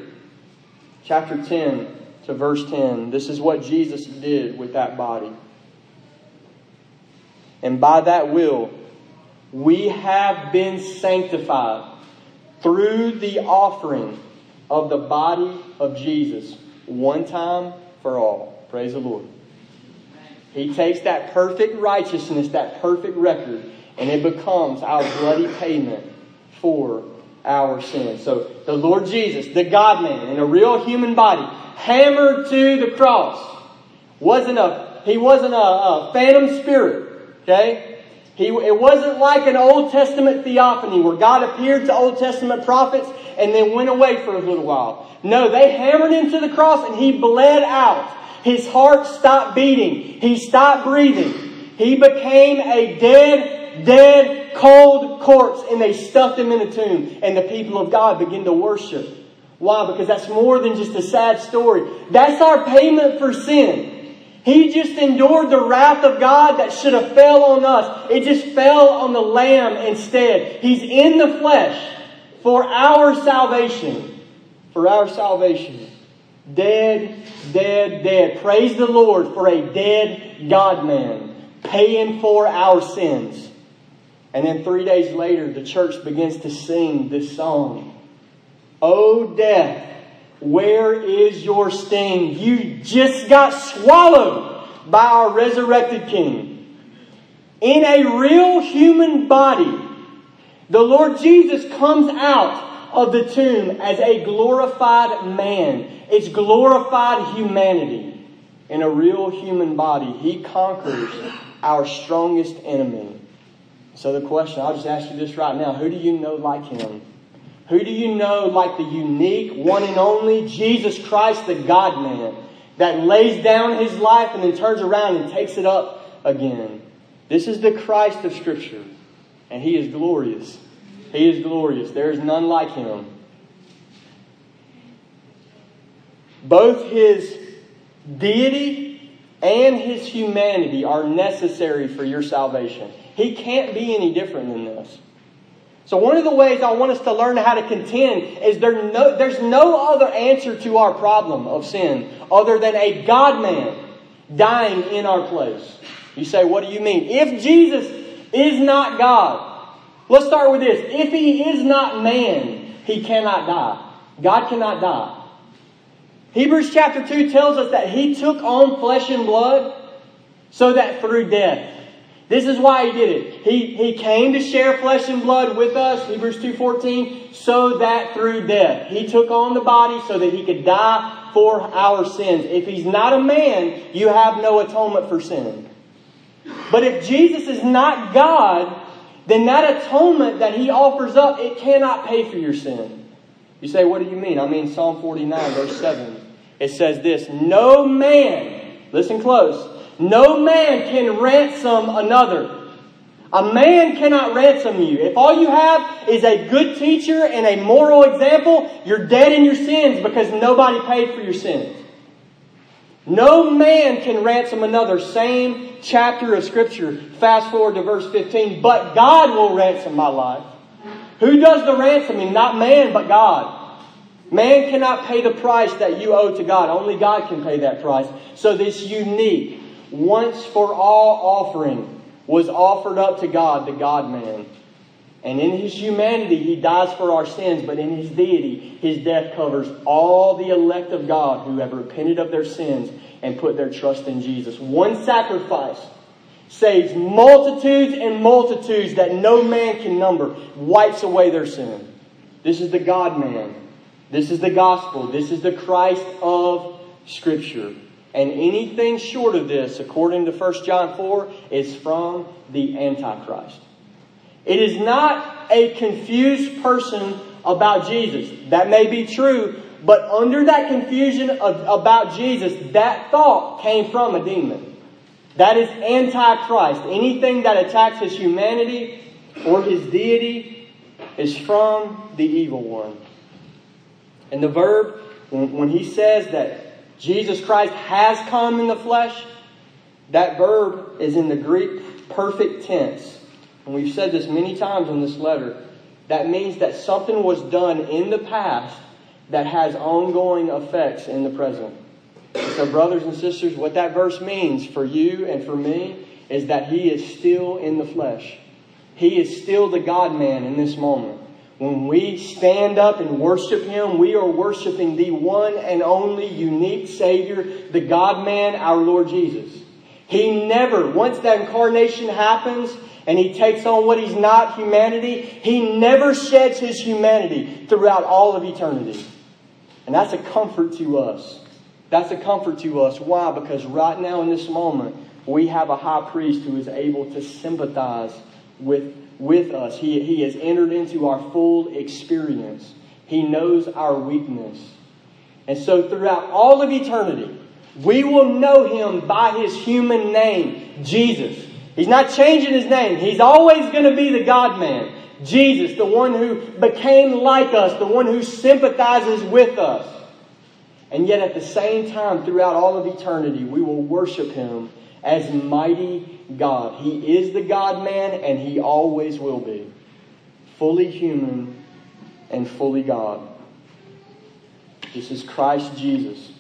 chapter 10 to verse 10. This is what Jesus did with that body. And by that will, we have been sanctified through the offering of the body of Jesus one time for all. Praise the Lord. He takes that perfect righteousness, that perfect record, and it becomes our bloody payment for our sins. So the Lord Jesus, the God man in a real human body, hammered to the cross. Wasn't a he wasn't a, a phantom spirit. Okay? He, it wasn't like an Old Testament theophany where God appeared to Old Testament prophets and then went away for a little while. No, they hammered him to the cross and he bled out. His heart stopped beating. He stopped breathing. He became a dead, dead cold corpse and they stuffed him in a tomb. And the people of God begin to worship. Why? Because that's more than just a sad story. That's our payment for sin. He just endured the wrath of God that should have fell on us. It just fell on the Lamb instead. He's in the flesh for our salvation. For our salvation. Dead, dead, dead. Praise the Lord for a dead God man paying for our sins. And then three days later, the church begins to sing this song Oh, death, where is your sting? You just got swallowed by our resurrected King. In a real human body, the Lord Jesus comes out of the tomb as a glorified man. It's glorified humanity. In a real human body, he conquers our strongest enemy. So the question, I'll just ask you this right now. Who do you know like him? Who do you know like the unique, one and only Jesus Christ, the God man, that lays down his life and then turns around and takes it up again? This is the Christ of Scripture, and he is glorious. He is glorious. There is none like him. Both his deity and his humanity are necessary for your salvation. He can't be any different than this. So one of the ways I want us to learn how to contend is there no, there's no other answer to our problem of sin other than a God man dying in our place. You say, what do you mean? If Jesus is not God, let's start with this. If he is not man, he cannot die. God cannot die. Hebrews chapter 2 tells us that he took on flesh and blood so that through death this is why he did it. He, he came to share flesh and blood with us, Hebrews 2.14, so that through death. He took on the body so that he could die for our sins. If he's not a man, you have no atonement for sin. But if Jesus is not God, then that atonement that he offers up, it cannot pay for your sin. You say, what do you mean? I mean Psalm 49, verse 7. It says this No man, listen close, no man can ransom another. A man cannot ransom you. If all you have is a good teacher and a moral example, you're dead in your sins because nobody paid for your sins. No man can ransom another. Same chapter of Scripture. Fast forward to verse 15. But God will ransom my life. Who does the ransoming? Not man, but God. Man cannot pay the price that you owe to God. Only God can pay that price. So this unique, once for all offering was offered up to God, the God man. And in his humanity, he dies for our sins, but in his deity, his death covers all the elect of God who have repented of their sins and put their trust in Jesus. One sacrifice saves multitudes and multitudes that no man can number, wipes away their sin. This is the God man. This is the gospel. This is the Christ of Scripture. And anything short of this, according to 1 John 4, is from the Antichrist. It is not a confused person about Jesus. That may be true, but under that confusion of, about Jesus, that thought came from a demon. That is antichrist. Anything that attacks his humanity or his deity is from the evil one. And the verb, when, when he says that Jesus Christ has come in the flesh, that verb is in the Greek perfect tense and we've said this many times in this letter, that means that something was done in the past that has ongoing effects in the present. So, brothers and sisters, what that verse means for you and for me is that He is still in the flesh. He is still the God man in this moment. When we stand up and worship Him, we are worshiping the one and only unique Savior, the God man, our Lord Jesus. He never, once that incarnation happens, and he takes on what he's not, humanity, he never sheds his humanity throughout all of eternity. And that's a comfort to us. That's a comfort to us. Why? Because right now in this moment, we have a high priest who is able to sympathize with, with us. He, he has entered into our full experience. He knows our weakness. And so throughout all of eternity, we will know him by his human name, Jesus. He's not changing his name. He's always going to be the God man. Jesus, the one who became like us, the one who sympathizes with us. And yet at the same time, throughout all of eternity, we will worship him as mighty God. He is the God man, and he always will be. Fully human and fully God. This is Christ Jesus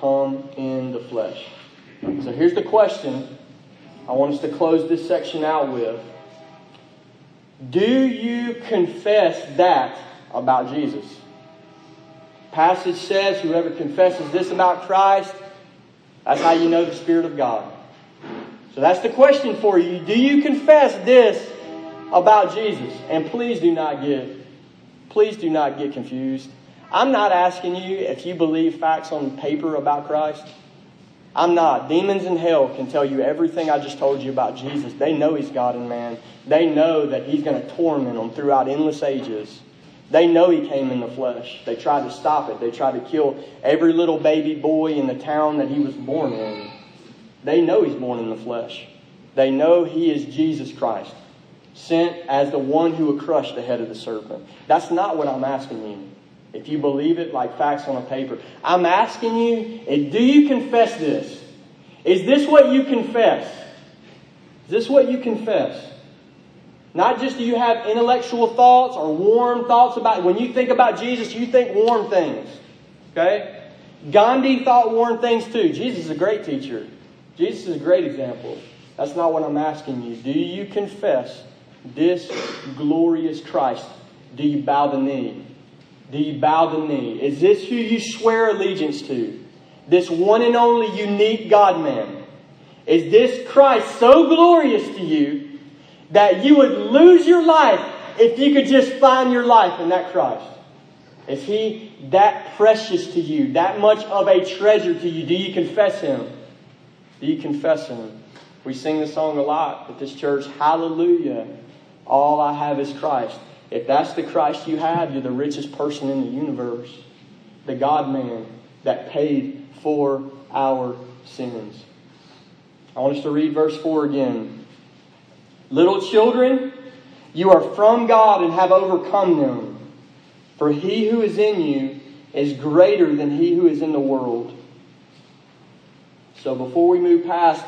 come in the flesh. So here's the question I want us to close this section out with. Do you confess that about Jesus? Passage says, whoever confesses this about Christ, that's how you know the Spirit of God. So that's the question for you. Do you confess this about Jesus? And please do not get, please do not get confused. I'm not asking you if you believe facts on paper about Christ. I'm not. Demons in hell can tell you everything I just told you about Jesus. They know He's God and man. They know that He's going to torment them throughout endless ages. They know He came in the flesh. They tried to stop it. They tried to kill every little baby boy in the town that He was born in. They know He's born in the flesh. They know He is Jesus Christ, sent as the one who would crush the head of the serpent. That's not what I'm asking you if you believe it like facts on a paper. I'm asking you, do you confess this? Is this what you confess? Is this what you confess? Not just do you have intellectual thoughts or warm thoughts about when you think about Jesus, you think warm things. Okay? Gandhi thought warm things too. Jesus is a great teacher. Jesus is a great example. That's not what I'm asking you. Do you confess this glorious Christ? Do you bow the knee? Do you bow the knee? Is this who you swear allegiance to? This one and only unique God man? Is this Christ so glorious to you that you would lose your life if you could just find your life in that Christ? Is he that precious to you, that much of a treasure to you? Do you confess him? Do you confess him? We sing the song a lot at this church Hallelujah. All I have is Christ. If that's the Christ you have, you're the richest person in the universe. The God man that paid for our sins. I want us to read verse 4 again. Little children, you are from God and have overcome them. For he who is in you is greater than he who is in the world. So before we move past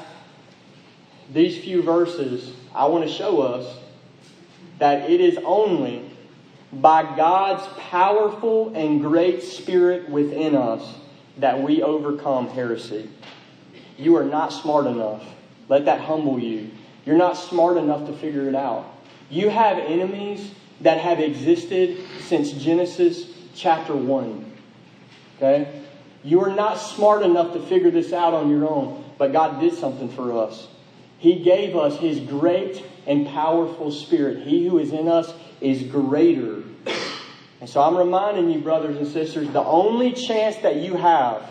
these few verses, I want to show us that it is only by God's powerful and great Spirit within us that we overcome heresy. You are not smart enough. Let that humble you. You're not smart enough to figure it out. You have enemies that have existed since Genesis chapter 1. Okay? You are not smart enough to figure this out on your own, but God did something for us. He gave us His great and powerful Spirit. He who is in us is greater. And so I'm reminding you, brothers and sisters, the only chance that you have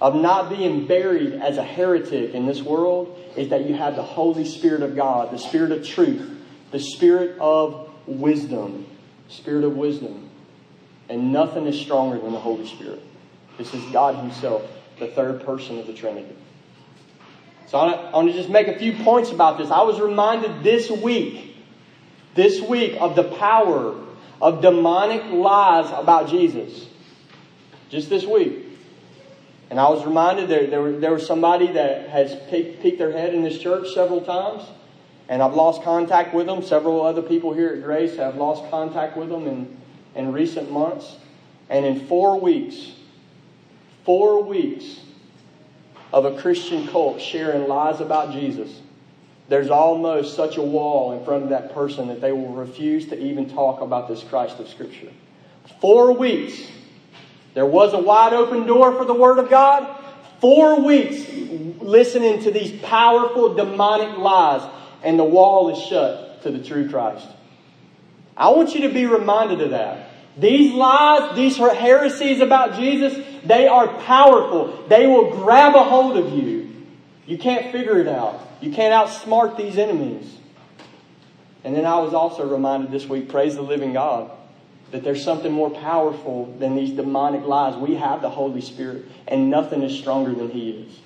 of not being buried as a heretic in this world is that you have the Holy Spirit of God, the Spirit of truth, the Spirit of wisdom. Spirit of wisdom. And nothing is stronger than the Holy Spirit. This is God Himself, the third person of the Trinity. So I want to just make a few points about this. I was reminded this week, this week, of the power of demonic lies about Jesus. Just this week. And I was reminded there, there, there was somebody that has peeked, peeked their head in this church several times. And I've lost contact with them. Several other people here at Grace have lost contact with them in, in recent months. And in four weeks, four weeks, of a Christian cult sharing lies about Jesus, there's almost such a wall in front of that person that they will refuse to even talk about this Christ of Scripture. Four weeks. There was a wide open door for the Word of God. Four weeks listening to these powerful demonic lies, and the wall is shut to the true Christ. I want you to be reminded of that. These lies, these heresies about Jesus, they are powerful. They will grab a hold of you. You can't figure it out. You can't outsmart these enemies. And then I was also reminded this week, praise the living God, that there's something more powerful than these demonic lies. We have the Holy Spirit, and nothing is stronger than He is.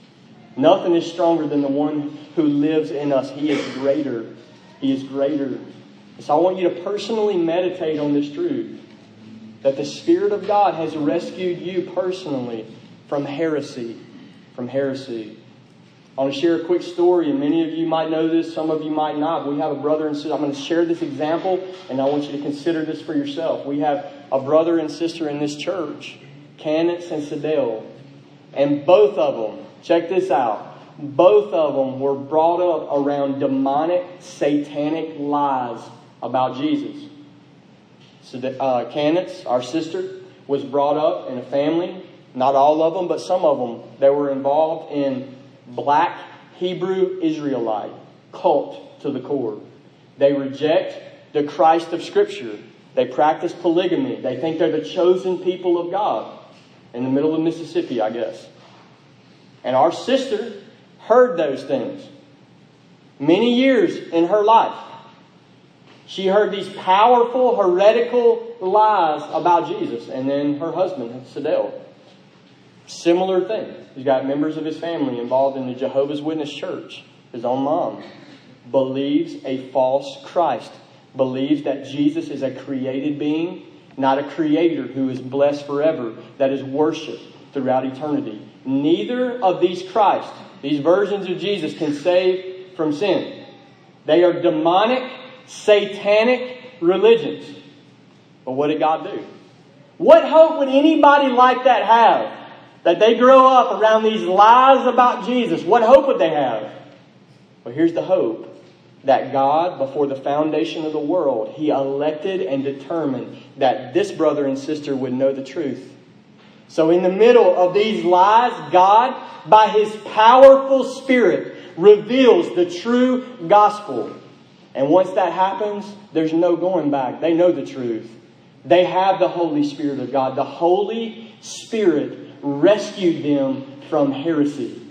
Nothing is stronger than the one who lives in us. He is greater. He is greater. So I want you to personally meditate on this truth that the Spirit of God has rescued you personally from heresy. From heresy. I want to share a quick story, and many of you might know this, some of you might not. We have a brother and sister. I'm going to share this example, and I want you to consider this for yourself. We have a brother and sister in this church, Candace and Sadell, and both of them, check this out, both of them were brought up around demonic, satanic lies about Jesus. So that, uh, our sister, was brought up in a family, not all of them, but some of them, that were involved in black Hebrew Israelite cult to the core. They reject the Christ of Scripture. They practice polygamy. They think they're the chosen people of God. In the middle of Mississippi, I guess. And our sister heard those things many years in her life. She heard these powerful, heretical lies about Jesus. And then her husband, Sadell, similar thing. He's got members of his family involved in the Jehovah's Witness church. His own mom believes a false Christ, believes that Jesus is a created being, not a creator who is blessed forever, that is worshiped throughout eternity. Neither of these Christ, these versions of Jesus, can save from sin. They are demonic satanic religions. But what did God do? What hope would anybody like that have? That they grow up around these lies about Jesus. What hope would they have? Well, here's the hope that God, before the foundation of the world, He elected and determined that this brother and sister would know the truth. So, in the middle of these lies, God, by His powerful Spirit, reveals the true gospel. And once that happens, there's no going back. They know the truth. They have the Holy Spirit of God. The Holy Spirit rescued them from heresy.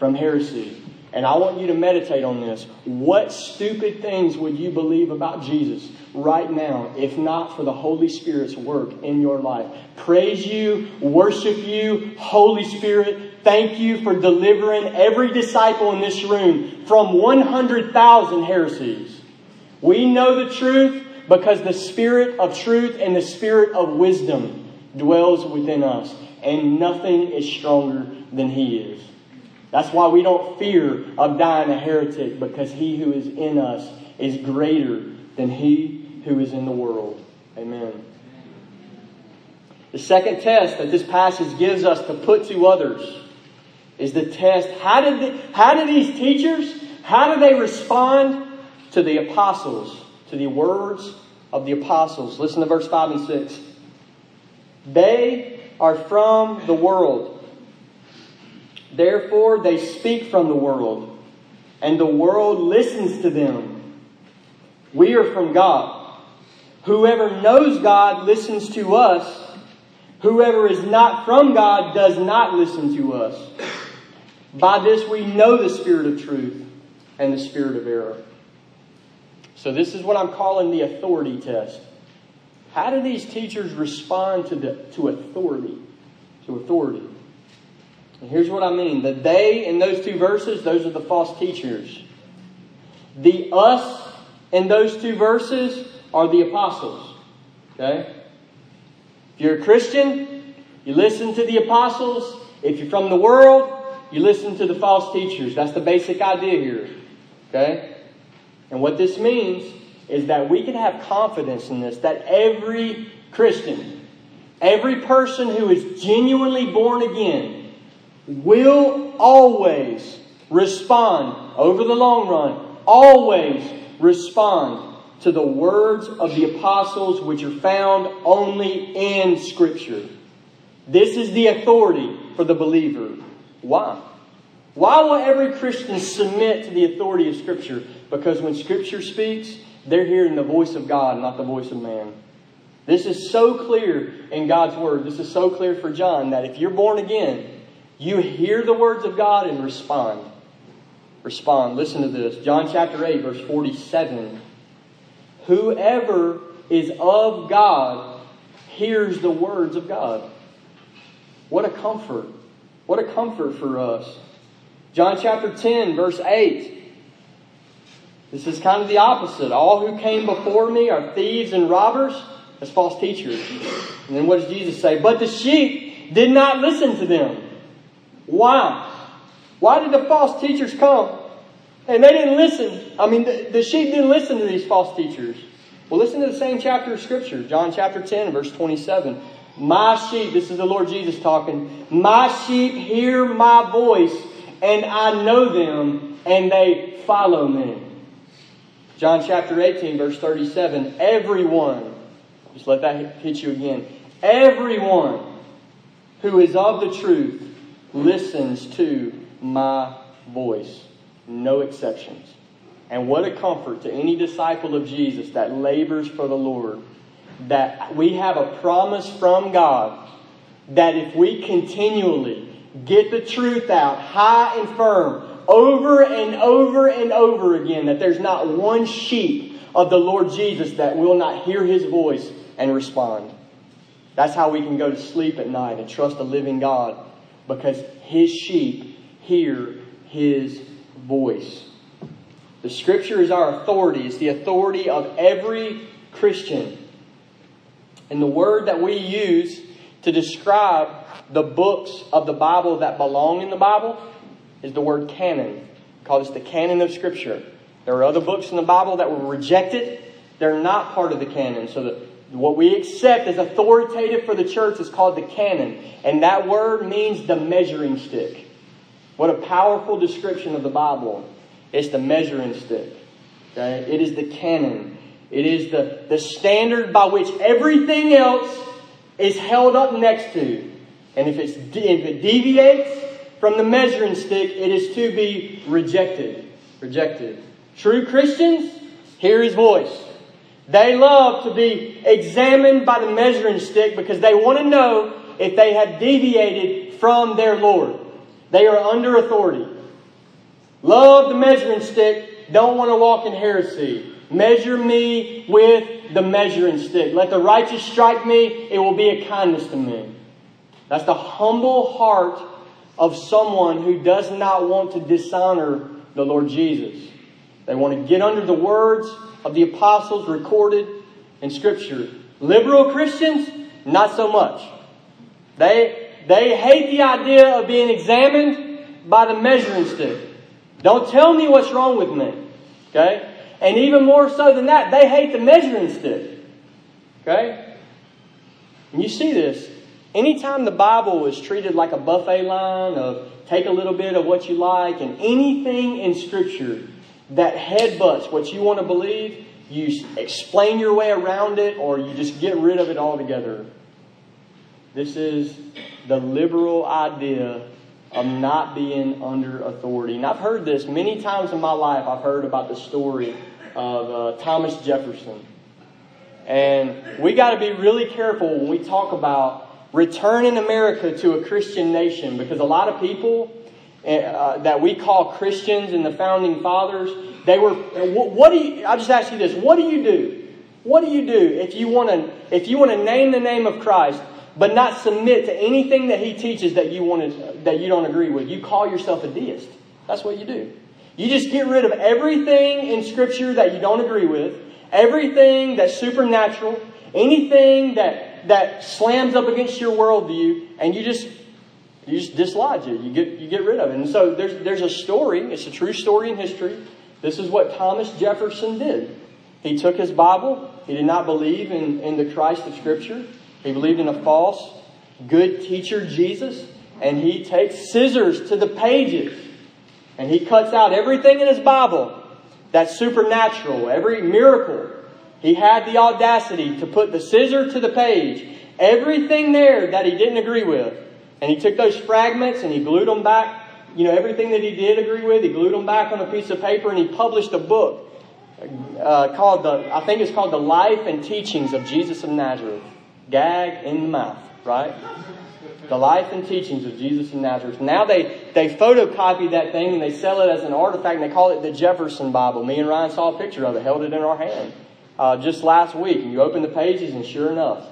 From heresy. And I want you to meditate on this. What stupid things would you believe about Jesus right now if not for the Holy Spirit's work in your life? Praise you, worship you, Holy Spirit. Thank you for delivering every disciple in this room from 100,000 heresies. We know the truth because the Spirit of truth and the Spirit of wisdom dwells within us, and nothing is stronger than He is. That's why we don't fear of dying a heretic because he who is in us is greater than he who is in the world. Amen. The second test that this passage gives us to put to others is the test how did, the, how did these teachers, how do they respond to the apostles, to the words of the apostles? Listen to verse 5 and 6. They are from the world Therefore, they speak from the world, and the world listens to them. We are from God. Whoever knows God listens to us. Whoever is not from God does not listen to us. By this we know the spirit of truth and the spirit of error. So, this is what I'm calling the authority test. How do these teachers respond to, the, to authority? To authority. And here's what I mean the they in those two verses, those are the false teachers. The us in those two verses are the apostles. Okay? If you're a Christian, you listen to the apostles. If you're from the world, you listen to the false teachers. That's the basic idea here. Okay? And what this means is that we can have confidence in this that every Christian, every person who is genuinely born again, will always respond over the long run, always respond to the words of the apostles which are found only in Scripture. This is the authority for the believer. Why? Why will every Christian submit to the authority of Scripture? Because when Scripture speaks, they're hearing the voice of God, not the voice of man. This is so clear in God's Word. This is so clear for John that if you're born again, you hear the words of God and respond. Respond. Listen to this. John chapter 8, verse 47. Whoever is of God hears the words of God. What a comfort. What a comfort for us. John chapter 10, verse 8. This is kind of the opposite. All who came before me are thieves and robbers. That's false teachers. And then what does Jesus say? But the sheep did not listen to them. Why? Why did the false teachers come? And they didn't listen. I mean, the, the sheep didn't listen to these false teachers. Well, listen to the same chapter of Scripture, John chapter 10, verse 27. My sheep, this is the Lord Jesus talking, my sheep hear my voice, and I know them, and they follow me. John chapter 18, verse 37. Everyone, just let that hit you again. Everyone who is of the truth listens to my voice. No exceptions. And what a comfort to any disciple of Jesus that labors for the Lord that we have a promise from God that if we continually get the truth out high and firm over and over and over again, that there's not one sheep of the Lord Jesus that will not hear his voice and respond. That's how we can go to sleep at night and trust the living God because his sheep hear his voice. The scripture is our authority, it's the authority of every Christian. And the word that we use to describe the books of the Bible that belong in the Bible is the word canon. We call this the canon of Scripture. There are other books in the Bible that were rejected. They're not part of the canon. So the, what we accept as authoritative for the church is called the canon. And that word means the measuring stick. What a powerful description of the Bible. It's the measuring stick. Okay? It is the canon. It is the, the standard by which everything else is held up next to. And if, it's, if it deviates from the measuring stick, it is to be rejected. Rejected. True Christians hear his voice. They love to be examined by the measuring stick because they want to know if they have deviated from their Lord. They are under authority. Love the measuring stick, don't want to walk in heresy. Measure me with the measuring stick. Let the righteous strike me, it will be a kindness to me. That's the humble heart of someone who does not want to dishonor the Lord Jesus. They want to get under the words of the apostles recorded in Scripture. Liberal Christians, not so much. They, they hate the idea of being examined by the measuring stick. Don't tell me what's wrong with me. Okay? And even more so than that, they hate the measuring stick. Okay? And you see this. Anytime the Bible is treated like a buffet line of take a little bit of what you like, and anything in Scripture that headbutts what you want to believe, you explain your way around it or you just get rid of it altogether. This is the liberal idea of not being under authority. And I've heard this many times in my life. I've heard about the story of uh, Thomas Jefferson. And we got to be really careful when we talk about returning America to a Christian nation because a lot of people uh, that we call Christians and the founding fathers, they were. What, what do you? I just ask you this: What do you do? What do you do if you want to if you want to name the name of Christ, but not submit to anything that He teaches that you want to, that you don't agree with? You call yourself a deist. That's what you do. You just get rid of everything in Scripture that you don't agree with, everything that's supernatural, anything that that slams up against your worldview, and you just you just dislodge it. You get, you get rid of it. And so there's, there's a story, it's a true story in history. This is what Thomas Jefferson did. He took his Bible, he did not believe in, in the Christ of Scripture, he believed in a false, good teacher, Jesus, and he takes scissors to the pages and he cuts out everything in his Bible that's supernatural, every miracle. He had the audacity to put the scissor to the page, everything there that he didn't agree with. And he took those fragments and he glued them back. You know, everything that he did agree with, he glued them back on a piece of paper and he published a book uh, called the, I think it's called The Life and Teachings of Jesus of Nazareth. Gag in the mouth, right? The Life and Teachings of Jesus of Nazareth. Now they, they photocopy that thing and they sell it as an artifact and they call it the Jefferson Bible. Me and Ryan saw a picture of it, held it in our hand uh, just last week. And you open the pages and sure enough,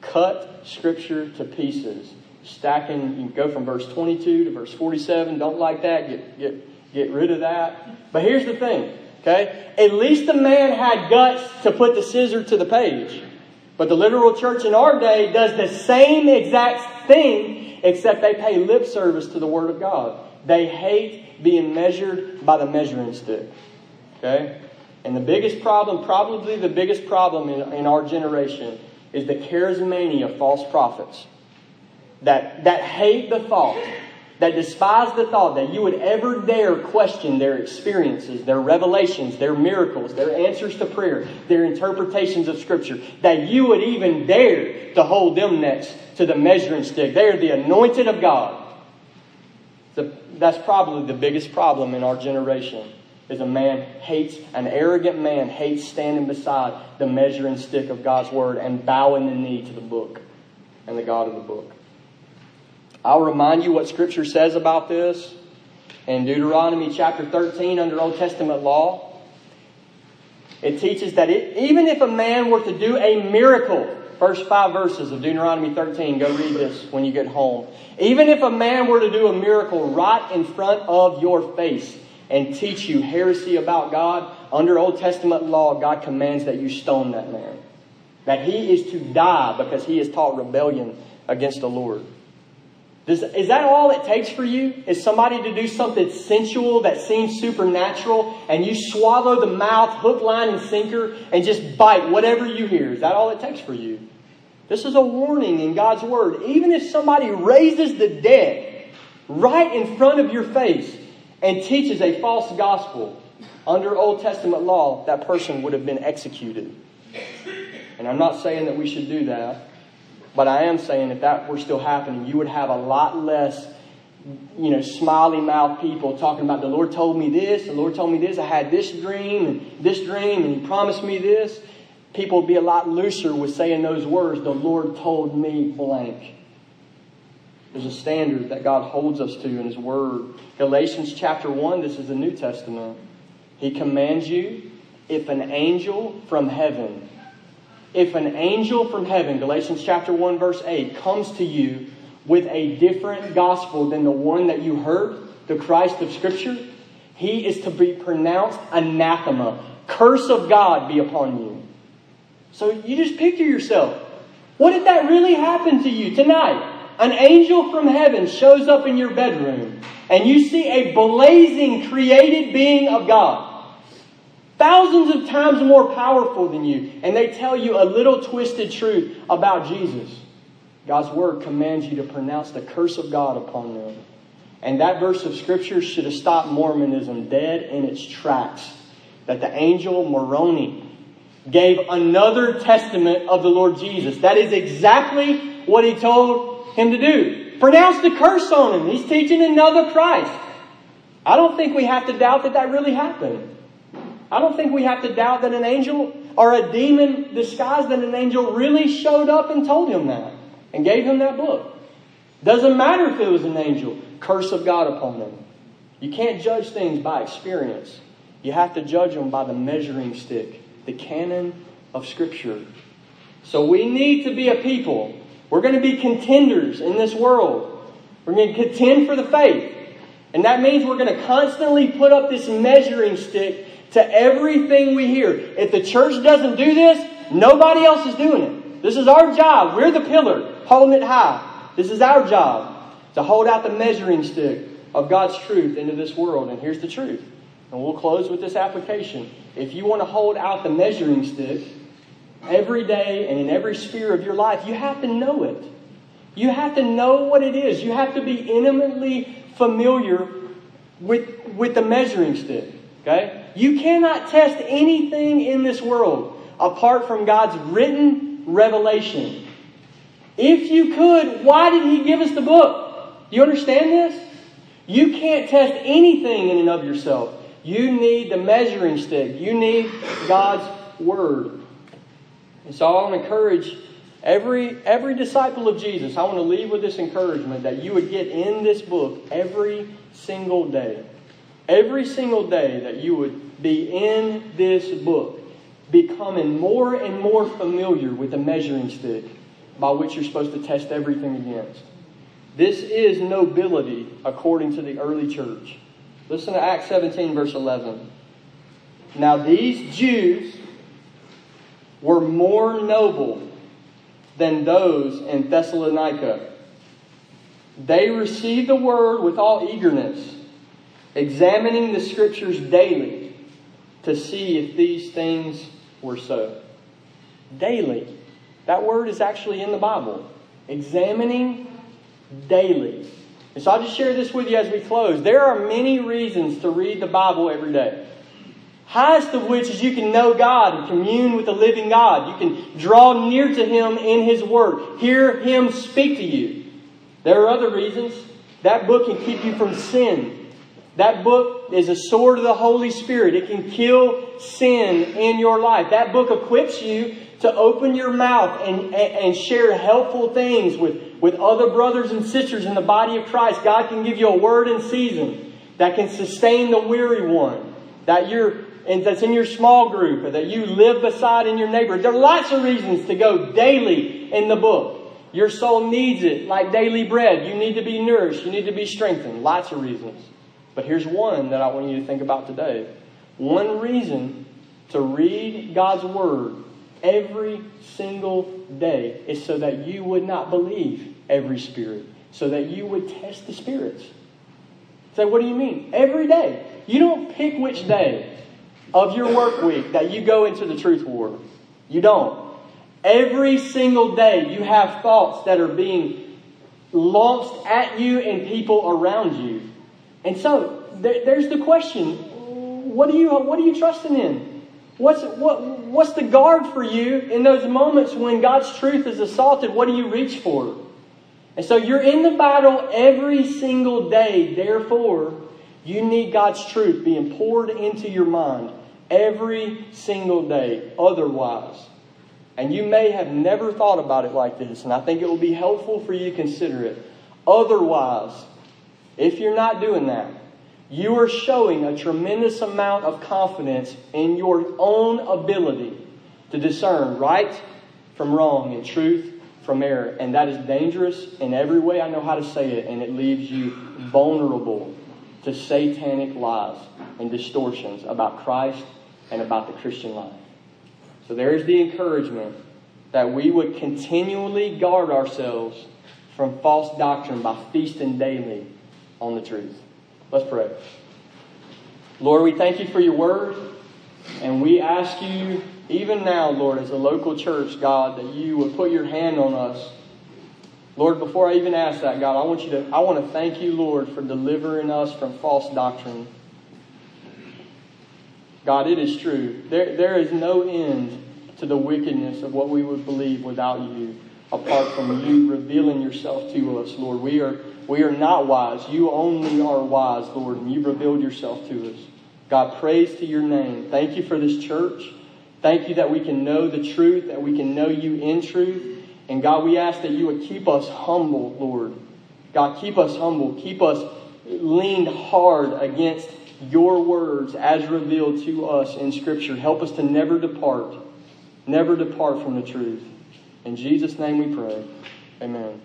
cut Scripture to pieces stacking, you go from verse 22 to verse 47. Don't like that. Get, get, get rid of that. But here's the thing, okay? At least the man had guts to put the scissor to the page. But the literal church in our day does the same exact thing, except they pay lip service to the Word of God. They hate being measured by the measuring stick. Okay? And the biggest problem, probably the biggest problem in, in our generation, is the charismania of false prophets that, that hate the thought, that despise the thought that you would ever dare question their experiences, their revelations, their miracles, their answers to prayer, their interpretations of Scripture, that you would even dare to hold them next to the measuring stick. They are the anointed of God. So that's probably the biggest problem in our generation is a man hates, an arrogant man hates standing beside the measuring stick of God's word and bowing the knee to the book and the God of the book. I'll remind you what Scripture says about this in Deuteronomy chapter 13 under Old Testament law. It teaches that it, even if a man were to do a miracle, first five verses of Deuteronomy 13, go read this when you get home. Even if a man were to do a miracle right in front of your face and teach you heresy about God, under Old Testament law, God commands that you stone that man. That he is to die because he has taught rebellion against the Lord. Does, is that all it takes for you? Is somebody to do something sensual that seems supernatural and you swallow the mouth, hook, line, and sinker, and just bite whatever you hear? Is that all it takes for you? This is a warning in God's Word. Even if somebody raises the dead right in front of your face and teaches a false gospel under Old Testament law, that person would have been executed. And I'm not saying that we should do that. But I am saying if that were still happening, you would have a lot less, you know, smiley mouth people talking about the Lord told me this, the Lord told me this, I had this dream and this dream, and He promised me this. people would be a lot looser with saying those words, the Lord told me blank. There's a standard that God holds us to in His Word. Galatians chapter 1, this is the New Testament. He commands you if an angel from heaven, if an angel from heaven, Galatians chapter 1, verse 8, comes to you with a different gospel than the one that you heard, the Christ of Scripture, he is to be pronounced anathema. Curse of God be upon you. So you just picture yourself. What did that really happen to you tonight? An angel from heaven shows up in your bedroom and you see a blazing created being of God. Thousands of times more powerful than you. And they tell you a little twisted truth about Jesus. God's word commands you to pronounce the curse of God upon them. And that verse of scripture should have stopped Mormonism dead in its tracks. That the angel Moroni gave another testament of the Lord Jesus. That is exactly what he told him to do. Pronounce the curse on him. He's teaching another Christ. I don't think we have to doubt that that really happened. I don't think we have to doubt that an angel or a demon disguised as an angel really showed up and told him that and gave him that book. Doesn't matter if it was an angel. Curse of God upon them. You can't judge things by experience. You have to judge them by the measuring stick, the canon of Scripture. So we need to be a people. We're going to be contenders in this world. We're going to contend for the faith. And that means we're going to constantly put up this measuring stick to everything we hear. If the church doesn't do this, nobody else is doing it. This is our job. We're the pillar, holding it high. This is our job to hold out the measuring stick of God's truth into this world. And here's the truth. And we'll close with this application. If you want to hold out the measuring stick every day and in every sphere of your life, you have to know it. You have to know what it is. You have to be intimately familiar with, with the measuring stick. Okay? You cannot test anything in this world apart from God's written revelation. If you could, why did He give us the book? You understand this? You can't test anything in and of yourself. You need the measuring stick. You need God's Word. And so I want to encourage every, every disciple of Jesus, I want to leave with this encouragement that you would get in this book every single day. Every single day that you would be in this book, becoming more and more familiar with the measuring stick by which you're supposed to test everything against. This is nobility according to the early church. Listen to Acts 17, verse 11. Now, these Jews were more noble than those in Thessalonica. They received the word with all eagerness examining the scriptures daily to see if these things were so. Daily. That word is actually in the Bible. Examining daily. And so I'll just share this with you as we close. There are many reasons to read the Bible every day. Highest of which is you can know God and commune with the living God. You can draw near to Him in His Word, hear Him speak to you. There are other reasons. That book can keep you from sin. That book is a sword of the Holy Spirit. It can kill sin in your life. That book equips you to open your mouth and, and share helpful things with, with other brothers and sisters in the body of Christ. God can give you a word in season that can sustain the weary one, that you're and that's in your small group, or that you live beside in your neighborhood. There are lots of reasons to go daily in the book. Your soul needs it like daily bread. You need to be nourished. You need to be strengthened. Lots of reasons. But here's one that I want you to think about today. One reason to read God's Word every single day is so that you would not believe every spirit, so that you would test the spirits. Say, what do you mean? Every day. You don't pick which day of your work week that you go into the truth war. You don't. Every single day you have thoughts that are being launched at you and people around you. And so there, there's the question: What are you what are you trusting in? What's what what's the guard for you in those moments when God's truth is assaulted? What do you reach for? And so you're in the battle every single day. Therefore, you need God's truth being poured into your mind every single day. Otherwise, And you may have never thought about it like this, and I think it will be helpful for you to consider it. Otherwise, if you're not doing that, you are showing a tremendous amount of confidence in your own ability to discern right from wrong and truth from error. And that is dangerous in every way I know how to say it, and it leaves you vulnerable to satanic lies and distortions about Christ and about the Christian life. So there's the encouragement that we would continually guard ourselves from false doctrine by feasting daily on the truth. Let's pray. Lord, we thank you for your word, and we ask you, even now, Lord, as a local church, God, that you would put your hand on us. Lord, before I even ask that, God, I want you to I want to thank you, Lord, for delivering us from false doctrine. God, it is true. There, there is no end to the wickedness of what we would believe without you, apart from you revealing yourself to us, Lord. We are, we are not wise. You only are wise, Lord, and you've revealed yourself to us. God, praise to your name. Thank you for this church. Thank you that we can know the truth, that we can know you in truth. And God, we ask that you would keep us humble, Lord. God, keep us humble. Keep us leaned hard against your words as revealed to us in Scripture. Help us to never depart, never depart from the truth. In Jesus' name we pray. Amen.